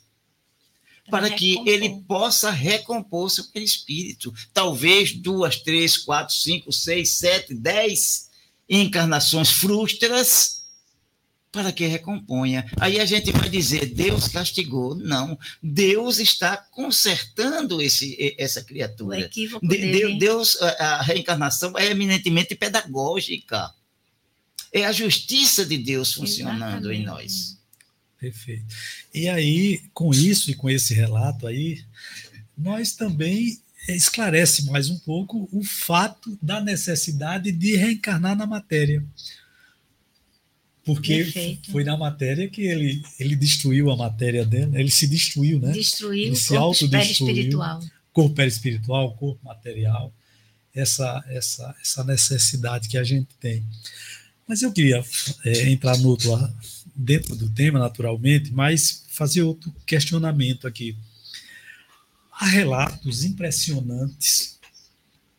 para que recompor. ele possa recompor seu perispírito. Talvez duas, três, quatro, cinco, seis, sete, dez encarnações frustras para que recomponha. Aí a gente vai dizer, Deus castigou. Não, Deus está consertando esse, essa O criatura. equívoco De- dele. de- Deus, a reencarnação é eminentemente pedagógica. É a justiça de Deus funcionando em Exatamente. nós. Perfeito. E aí, com isso e com esse relato aí, nós também esclarece mais um pouco o fato da necessidade de reencarnar na matéria. Porque Perfeito. foi na matéria que ele, ele destruiu a matéria dela, ele se destruiu, né? Destruiu Ele o se corpo espiritual. corpo perispiritual, corpo material, essa, essa, essa necessidade que a gente tem. Mas eu queria é, entrar no outro, dentro do tema, naturalmente, mas fazer outro questionamento aqui. Há relatos impressionantes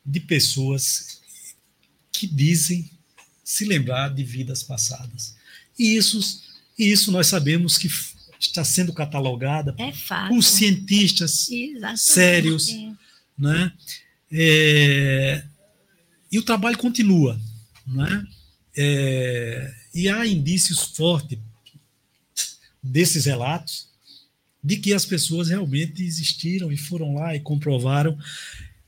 de pessoas que dizem se lembrar de vidas passadas. E isso, isso nós sabemos que está sendo catalogada É por cientistas Exatamente. sérios. né? É, e o trabalho continua, né? É, e há indícios fortes desses relatos de que as pessoas realmente existiram e foram lá e comprovaram.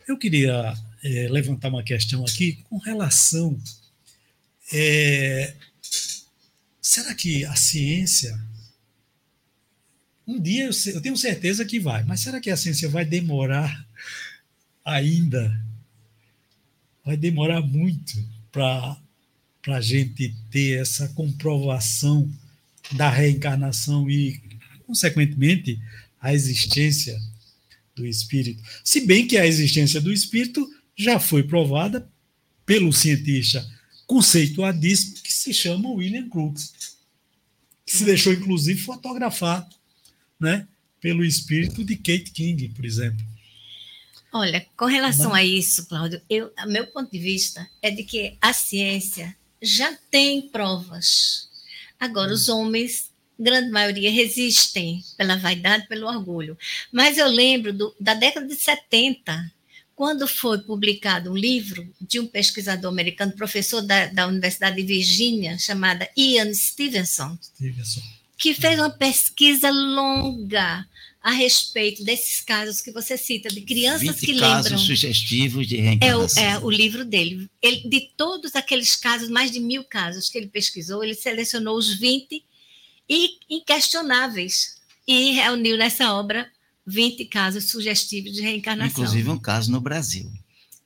Eu queria é, levantar uma questão aqui com relação. Será que a ciência um dia eu, eu tenho certeza que vai, mas será que a ciência vai demorar ainda? Vai demorar muito para a gente ter essa comprovação da reencarnação e, consequentemente, a existência do espírito. Se bem que a existência do espírito já foi provada pelo cientista conceituadíssimo que se chama William Crookes, que se deixou, inclusive, fotografar né, pelo espírito de Kate King, por exemplo. Olha, com relação Não. a isso, Cláudio, eu, a meu ponto de vista é de que a ciência já tem provas. Agora, os homens, grande maioria, resistem pela vaidade, pelo orgulho. Mas eu lembro do- da década de 70, quando foi publicado um livro de um pesquisador americano, professor da, da Universidade de Virgínia, chamada Ian Stevenson, Stevenson. que fez uma pesquisa longa a respeito desses casos que você cita, de crianças 20 que casos lembram. sugestivos de É o, reencarnação. é o livro dele. Ele, de todos aqueles casos, mais de mil casos que ele pesquisou, ele selecionou os 20 e inquestionáveis e reuniu nessa obra 20 casos sugestivos de reencarnação. Inclusive um caso no Brasil.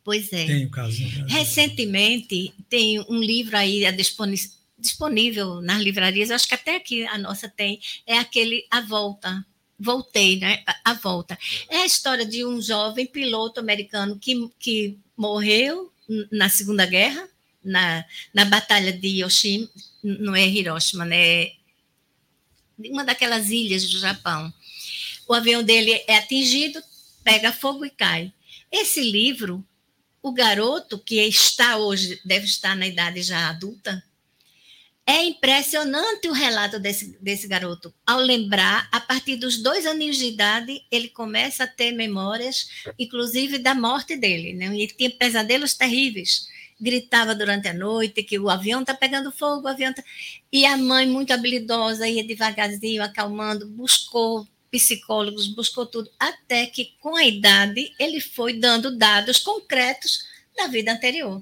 pois é. Tem o caso. no Brasil. Recentemente, tem um livro aí disponi- disponível nas livrarias, acho que até aqui a nossa tem, é aquele A Volta. Voltei, né? A- Volta. É a história de um jovem piloto americano que, que morreu na Segunda Guerra, na, na Batalha de Hiroshima, não é Hiroshima, né? É uma daquelas ilhas do Japão. O avião dele é atingido, pega fogo e cai. Esse livro o garoto que está hoje, deve estar na idade já adulta, é impressionante o relato desse, desse garoto. Ao lembrar, a partir dos dois aninhos de idade, ele começa a ter memórias, inclusive da morte dele. Né? Ele tinha pesadelos terríveis. Gritava durante a noite que o avião está pegando fogo, o avião tá... E a mãe, muito habilidosa, ia devagarzinho, acalmando, buscou psicólogos, buscou tudo, até que, com a idade, ele foi dando dados concretos da vida anterior.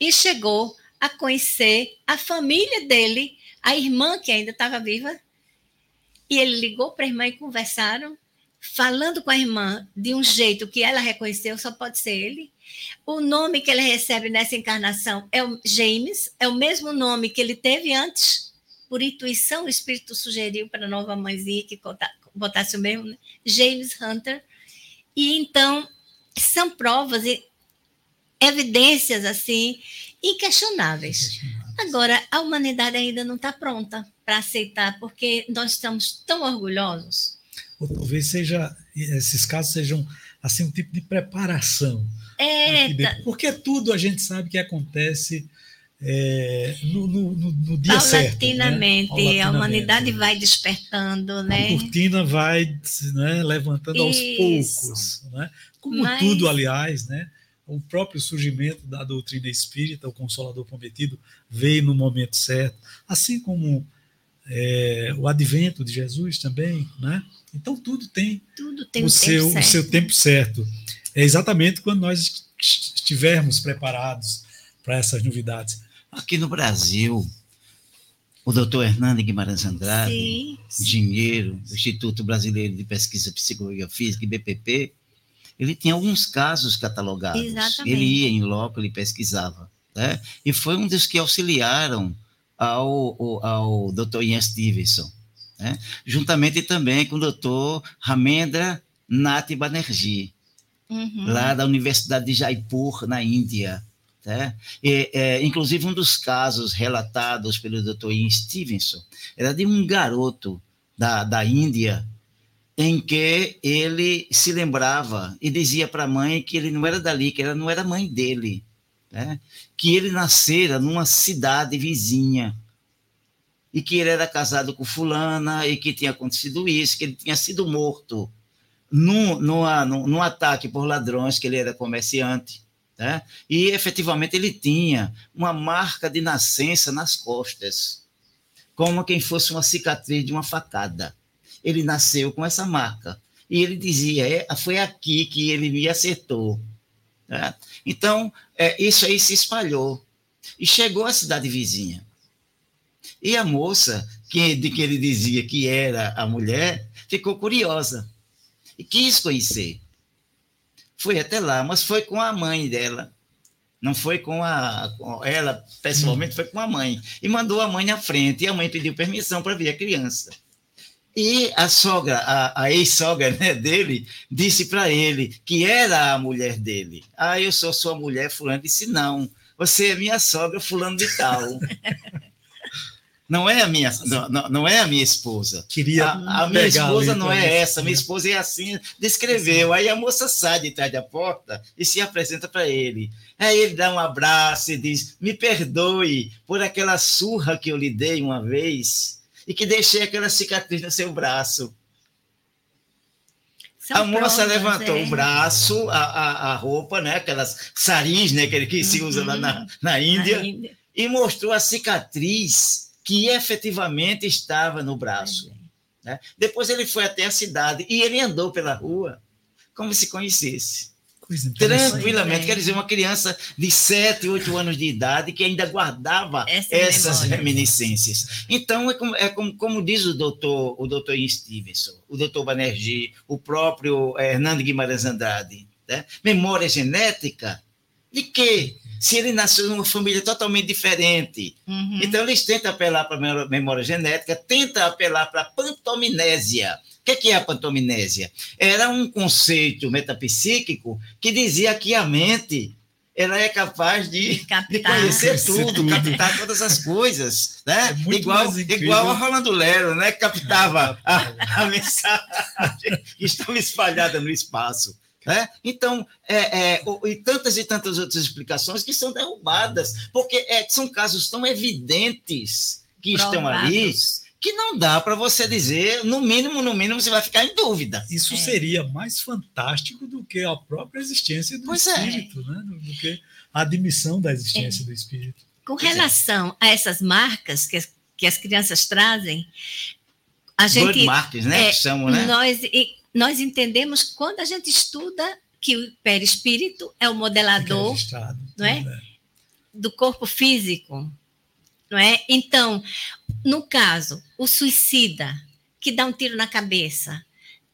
E chegou a conhecer a família dele, a irmã que ainda estava viva, e ele ligou para a irmã e conversaram, falando com a irmã de um jeito que ela reconheceu, só pode ser ele. O nome que ele recebe nessa encarnação é o James, é o mesmo nome que ele teve antes, por intuição, o espírito sugeriu para a nova mãezinha que botasse o mesmo, né? James Hunter. E então são provas e evidências assim inquestionáveis. Agora, a humanidade ainda não está pronta para aceitar, porque nós estamos tão orgulhosos. Ou talvez seja, esses casos sejam assim um tipo de preparação. É, Porque tudo a gente sabe que acontece é, no, no, no, dia certo. Paulatinamente, né? a humanidade vai despertando, né? A cortina vai né, levantando Isso. aos poucos, né? Como Mas... tudo, aliás, né? O próprio surgimento da doutrina espírita, o Consolador Prometido, veio no momento certo, assim como é, o advento de Jesus também, né? Então tudo tem, tudo tem o, seu, o seu tempo certo. É exatamente quando nós estivermos preparados para essas novidades. Aqui no Brasil, o doutor Hernando Guimarães Andrade, Sim. engenheiro do Instituto Brasileiro de Pesquisa Psicologia Física, IBPP, ele tinha alguns casos catalogados. Exatamente. Ele ia em loco, ele pesquisava. Né? E foi um dos que auxiliaram ao, ao, ao Dr. Ian Stevenson, né? juntamente também com o Dr. Ramendra Nath Banerjee, uhum. lá da Universidade de Jaipur, na Índia. Né? E, é, inclusive, um dos casos relatados pelo Dr. Ian Stevenson era de um garoto da, da Índia em que ele se lembrava e dizia para a mãe que ele não era dali, que ela não era mãe dele, né? que ele nascera numa cidade vizinha e que ele era casado com fulana e que tinha acontecido isso, que ele tinha sido morto num, numa, num, num ataque por ladrões, que ele era comerciante. Né? E efetivamente ele tinha uma marca de nascença nas costas, como quem fosse uma cicatriz de uma facada. Ele nasceu com essa marca. E ele dizia: é, foi aqui que ele me acertou. Né? Então, é, isso aí se espalhou e chegou à cidade vizinha. E a moça, que, de que ele dizia que era a mulher, ficou curiosa e quis conhecer. Foi até lá, mas foi com a mãe dela. Não foi com, a, com ela pessoalmente, foi com a mãe. E mandou a mãe à frente, e a mãe pediu permissão para ver a criança. E a sogra, a, a ex-sogra né, dele, disse para ele que era a mulher dele. Ah, eu sou sua mulher, fulano. Disse, não, você é minha sogra, fulano de tal. não é a minha, não, não é a minha esposa. Queria a, a minha esposa não é essa, minha esposa é assim, descreveu. Aí a moça sai de trás da porta e se apresenta para ele. Aí ele dá um abraço e diz: Me perdoe por aquela surra que eu lhe dei uma vez e que deixei aquela cicatriz no seu braço. São a moça prontas, levantou é. o braço, a, a, a, roupa, né, aquelas saris né, que, que se usa lá na, na Índia, na Índia, e mostrou a cicatriz que efetivamente estava no braço. Né? Depois ele foi até a cidade e ele andou pela rua como se conhecesse. Tranquilamente, quer dizer, uma criança de 7, 8 anos de idade que ainda guardava Essa essas memória. reminiscências. Então, é como, é como, como diz o doutor, o doutor Stevenson, o doutor Banerjee, o próprio eh, Hernando Guimarães Andrade, né? memória genética de quê? Se ele nasceu numa família totalmente diferente. Uhum. Então, eles tentam apelar para a memória genética, tentam apelar para a pantominésia. O que é a pantominésia? Era um conceito metapsíquico que dizia que a mente ela é capaz de, de conhecer tudo, captar todas as coisas, né? É igual, igual a Rolando Lero, né? Captava a, a mensagem que estava espalhada no espaço. Né? Então, é, é, e tantas e tantas outras explicações que são derrubadas, porque é, são casos tão evidentes que Provados. estão ali que não dá para você dizer, no mínimo, no mínimo, você vai ficar em dúvida. Isso é. seria mais fantástico do que a própria existência do pois é. espírito, né? do que a admissão da existência é. do espírito. Com pois relação a essas marcas que, que as crianças trazem, a gente. Blood marks, né? que chamam, né? Nós, nós entendemos quando a gente estuda que o perispírito é o modelador não é? é? do corpo físico. Não é? Então, no caso, o suicida que dá um tiro na cabeça,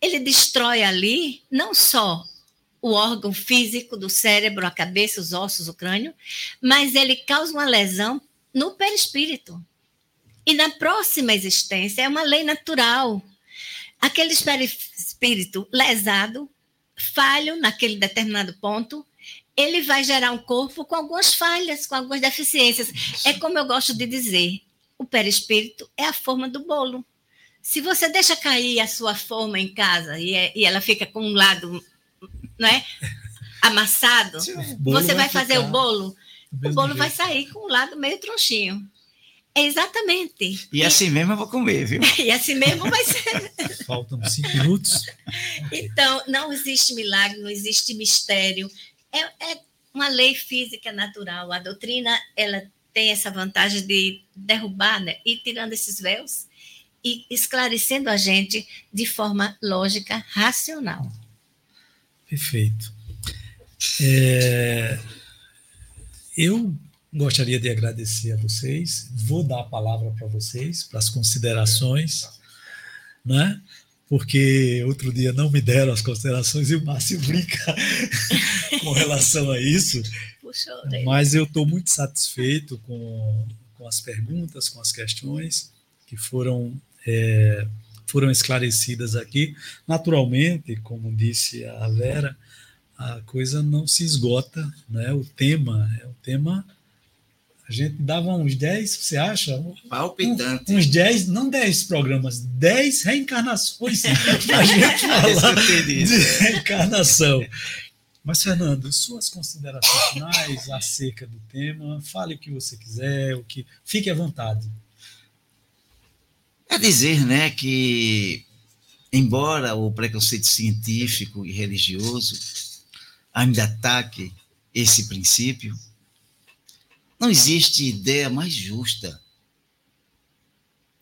ele destrói ali não só o órgão físico do cérebro, a cabeça, os ossos, o crânio, mas ele causa uma lesão no perispírito. E na próxima existência é uma lei natural. Aquele espírito lesado, falho naquele determinado ponto, ele vai gerar um corpo com algumas falhas, com algumas deficiências. É como eu gosto de dizer, o perispírito é a forma do bolo. Se você deixa cair a sua forma em casa e, é, e ela fica com um lado, não é, amassado, você vai fazer o bolo o bolo jeito. vai sair com o lado meio trouxinho. Exatamente. E, e assim mesmo eu vou comer, viu? e assim mesmo vai ser. Faltam cinco minutos. Então, não existe milagre, não existe mistério. É, é uma lei física natural. A doutrina, ela tem essa vantagem de derrubar né, e tirando esses véus e esclarecendo a gente de forma lógica, racional. Perfeito. É, eu gostaria de agradecer a vocês. Vou dar a palavra para vocês, para as considerações, né? Porque outro dia não me deram as considerações e o Márcio brinca com relação a isso. Mas eu estou muito satisfeito com, com as perguntas, com as questões que foram, é, foram esclarecidas aqui. Naturalmente, como disse a Vera, a coisa não se esgota, né? O tema é um tema. A gente dava uns 10, você acha? Palpitante. uns 10, não 10 programas, 10 reencarnações para a gente falar de reencarnação. Mas, Fernando, suas considerações finais acerca do tema, fale o que você quiser, o que fique à vontade. É dizer, né, que embora o preconceito científico e religioso ainda ataque esse princípio, não existe ideia mais justa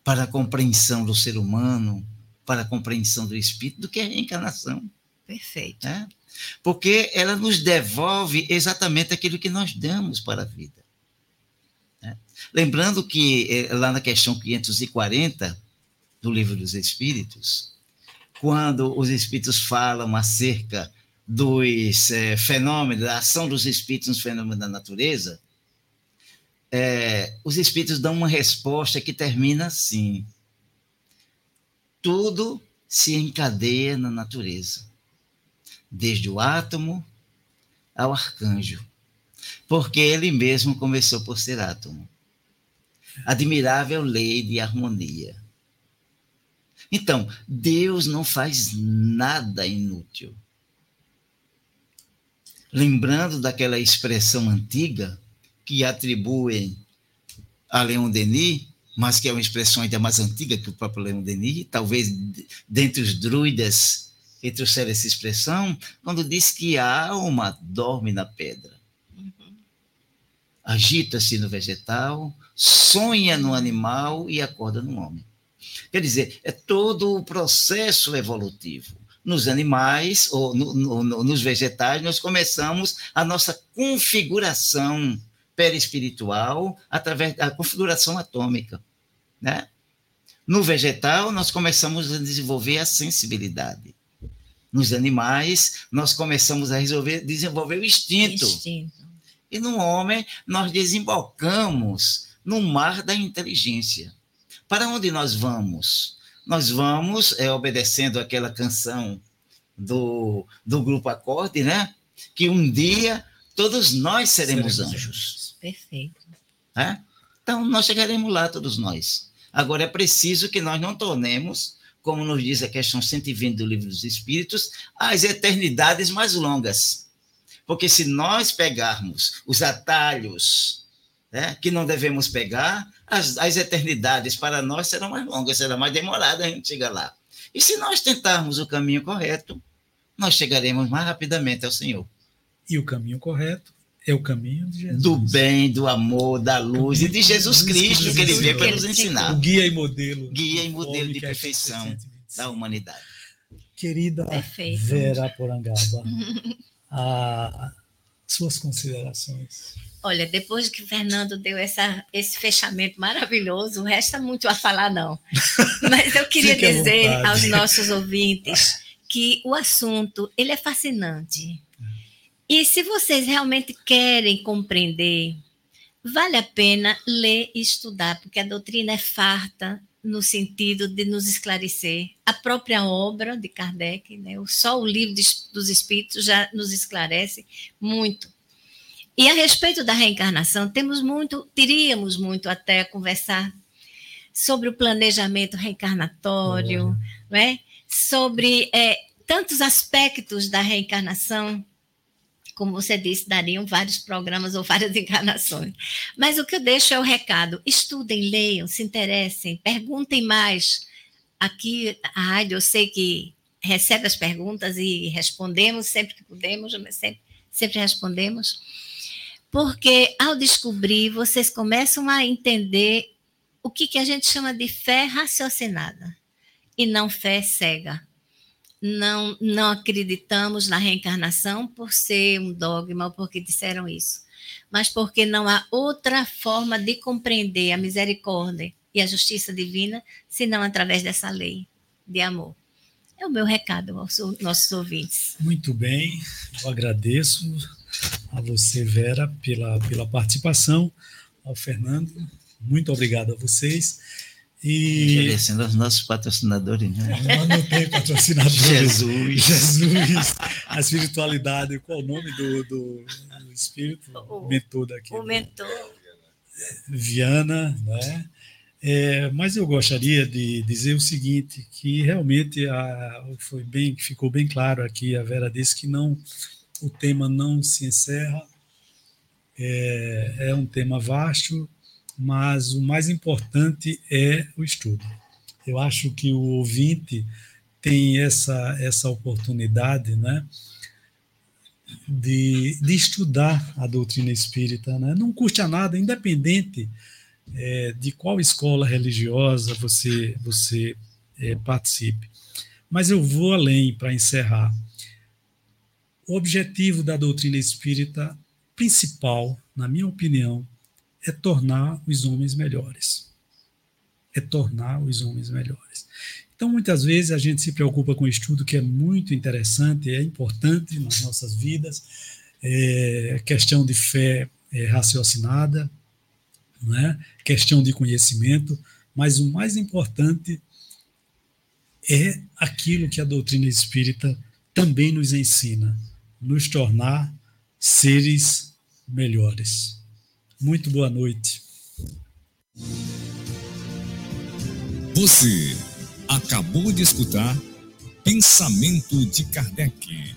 para a compreensão do ser humano, para a compreensão do espírito, do que a reencarnação. Perfeito. É? Porque ela nos devolve exatamente aquilo que nós damos para a vida. É? Lembrando que é, lá na questão 540 do Livro dos Espíritos, quando os espíritos falam acerca dos é, fenômenos, da ação dos espíritos nos fenômenos da natureza, é, os espíritos dão uma resposta que termina assim: tudo se encadeia na natureza, desde o átomo ao arcanjo, porque ele mesmo começou por ser átomo. Admirável lei de harmonia. Então, Deus não faz nada inútil lembrando daquela expressão antiga que atribuem a Leon Denis, mas que é uma expressão ainda mais antiga que o próprio Leon Denis, talvez dentre os druidas que trouxeram essa expressão, quando diz que a alma dorme na pedra. Agita-se no vegetal, sonha no animal e acorda no homem. Quer dizer, é todo o processo evolutivo nos animais ou no, no, nos vegetais, nós começamos a nossa configuração perispiritual através da configuração atômica, né? No vegetal, nós começamos a desenvolver a sensibilidade. Nos animais, nós começamos a resolver, desenvolver o instinto. instinto. E no homem, nós desembocamos no mar da inteligência. Para onde nós vamos? nós vamos é, obedecendo aquela canção do, do grupo Acorde, né? Que um dia todos nós seremos, seremos anjos. Perfeito. É? Então, nós chegaremos lá, todos nós. Agora, é preciso que nós não tornemos, como nos diz a questão 120 do Livro dos Espíritos, as eternidades mais longas. Porque se nós pegarmos os atalhos né, que não devemos pegar, as, as eternidades para nós serão mais longas, será mais demorada a gente chegar lá. E se nós tentarmos o caminho correto, nós chegaremos mais rapidamente ao Senhor. E o caminho correto é o caminho de Jesus. Do bem, do amor, da luz e de Jesus Cristo, que ele veio para nos ensinar. O guia e modelo. Guia e modelo de perfeição da humanidade. Querida Perfeito. Vera Porangaba, a, suas considerações. Olha, depois que o Fernando deu essa, esse fechamento maravilhoso, não resta muito a falar, não. Mas eu queria dizer aos nossos ouvintes que o assunto ele é fascinante. E se vocês realmente querem compreender, vale a pena ler e estudar, porque a doutrina é farta no sentido de nos esclarecer. A própria obra de Kardec, né, só o livro dos Espíritos já nos esclarece muito. E a respeito da reencarnação, temos muito, teríamos muito até a conversar sobre o planejamento reencarnatório, uhum. não é? sobre é, tantos aspectos da reencarnação, como você disse, dariam vários programas ou várias encarnações. Mas o que eu deixo é o recado: estudem, leiam, se interessem, perguntem mais. Aqui, a rádio, eu sei que recebe as perguntas e respondemos sempre que podemos, sempre, sempre respondemos. Porque ao descobrir, vocês começam a entender o que, que a gente chama de fé raciocinada e não fé cega. Não, não acreditamos na reencarnação por ser um dogma ou porque disseram isso, mas porque não há outra forma de compreender a misericórdia e a justiça divina senão através dessa lei de amor. É o meu recado aos nossos ouvintes. Muito bem, eu agradeço a você, Vera, pela, pela participação, ao Fernando, muito obrigado a vocês. E... Agradecendo aos nossos patrocinadores, né? Não, não tem patrocinador. Jesus. Jesus. A espiritualidade. Qual o nome do, do, do espírito? O mentor daqui. O mentor. Viana, né? É, mas eu gostaria de dizer o seguinte, que realmente a, foi bem, ficou bem claro aqui, a Vera disse que não, o tema não se encerra, é, é um tema vasto, mas o mais importante é o estudo. Eu acho que o ouvinte tem essa, essa oportunidade né, de, de estudar a doutrina espírita. Né? Não custa nada, independente é, de qual escola religiosa você, você é, participe. Mas eu vou além para encerrar. O objetivo da doutrina espírita principal, na minha opinião, é tornar os homens melhores. É tornar os homens melhores. Então, muitas vezes a gente se preocupa com estudo que é muito interessante, é importante nas nossas vidas, é questão de fé é, raciocinada, né? questão de conhecimento, mas o mais importante é aquilo que a doutrina espírita também nos ensina, nos tornar seres melhores. Muito boa noite. Você acabou de escutar Pensamento de Kardec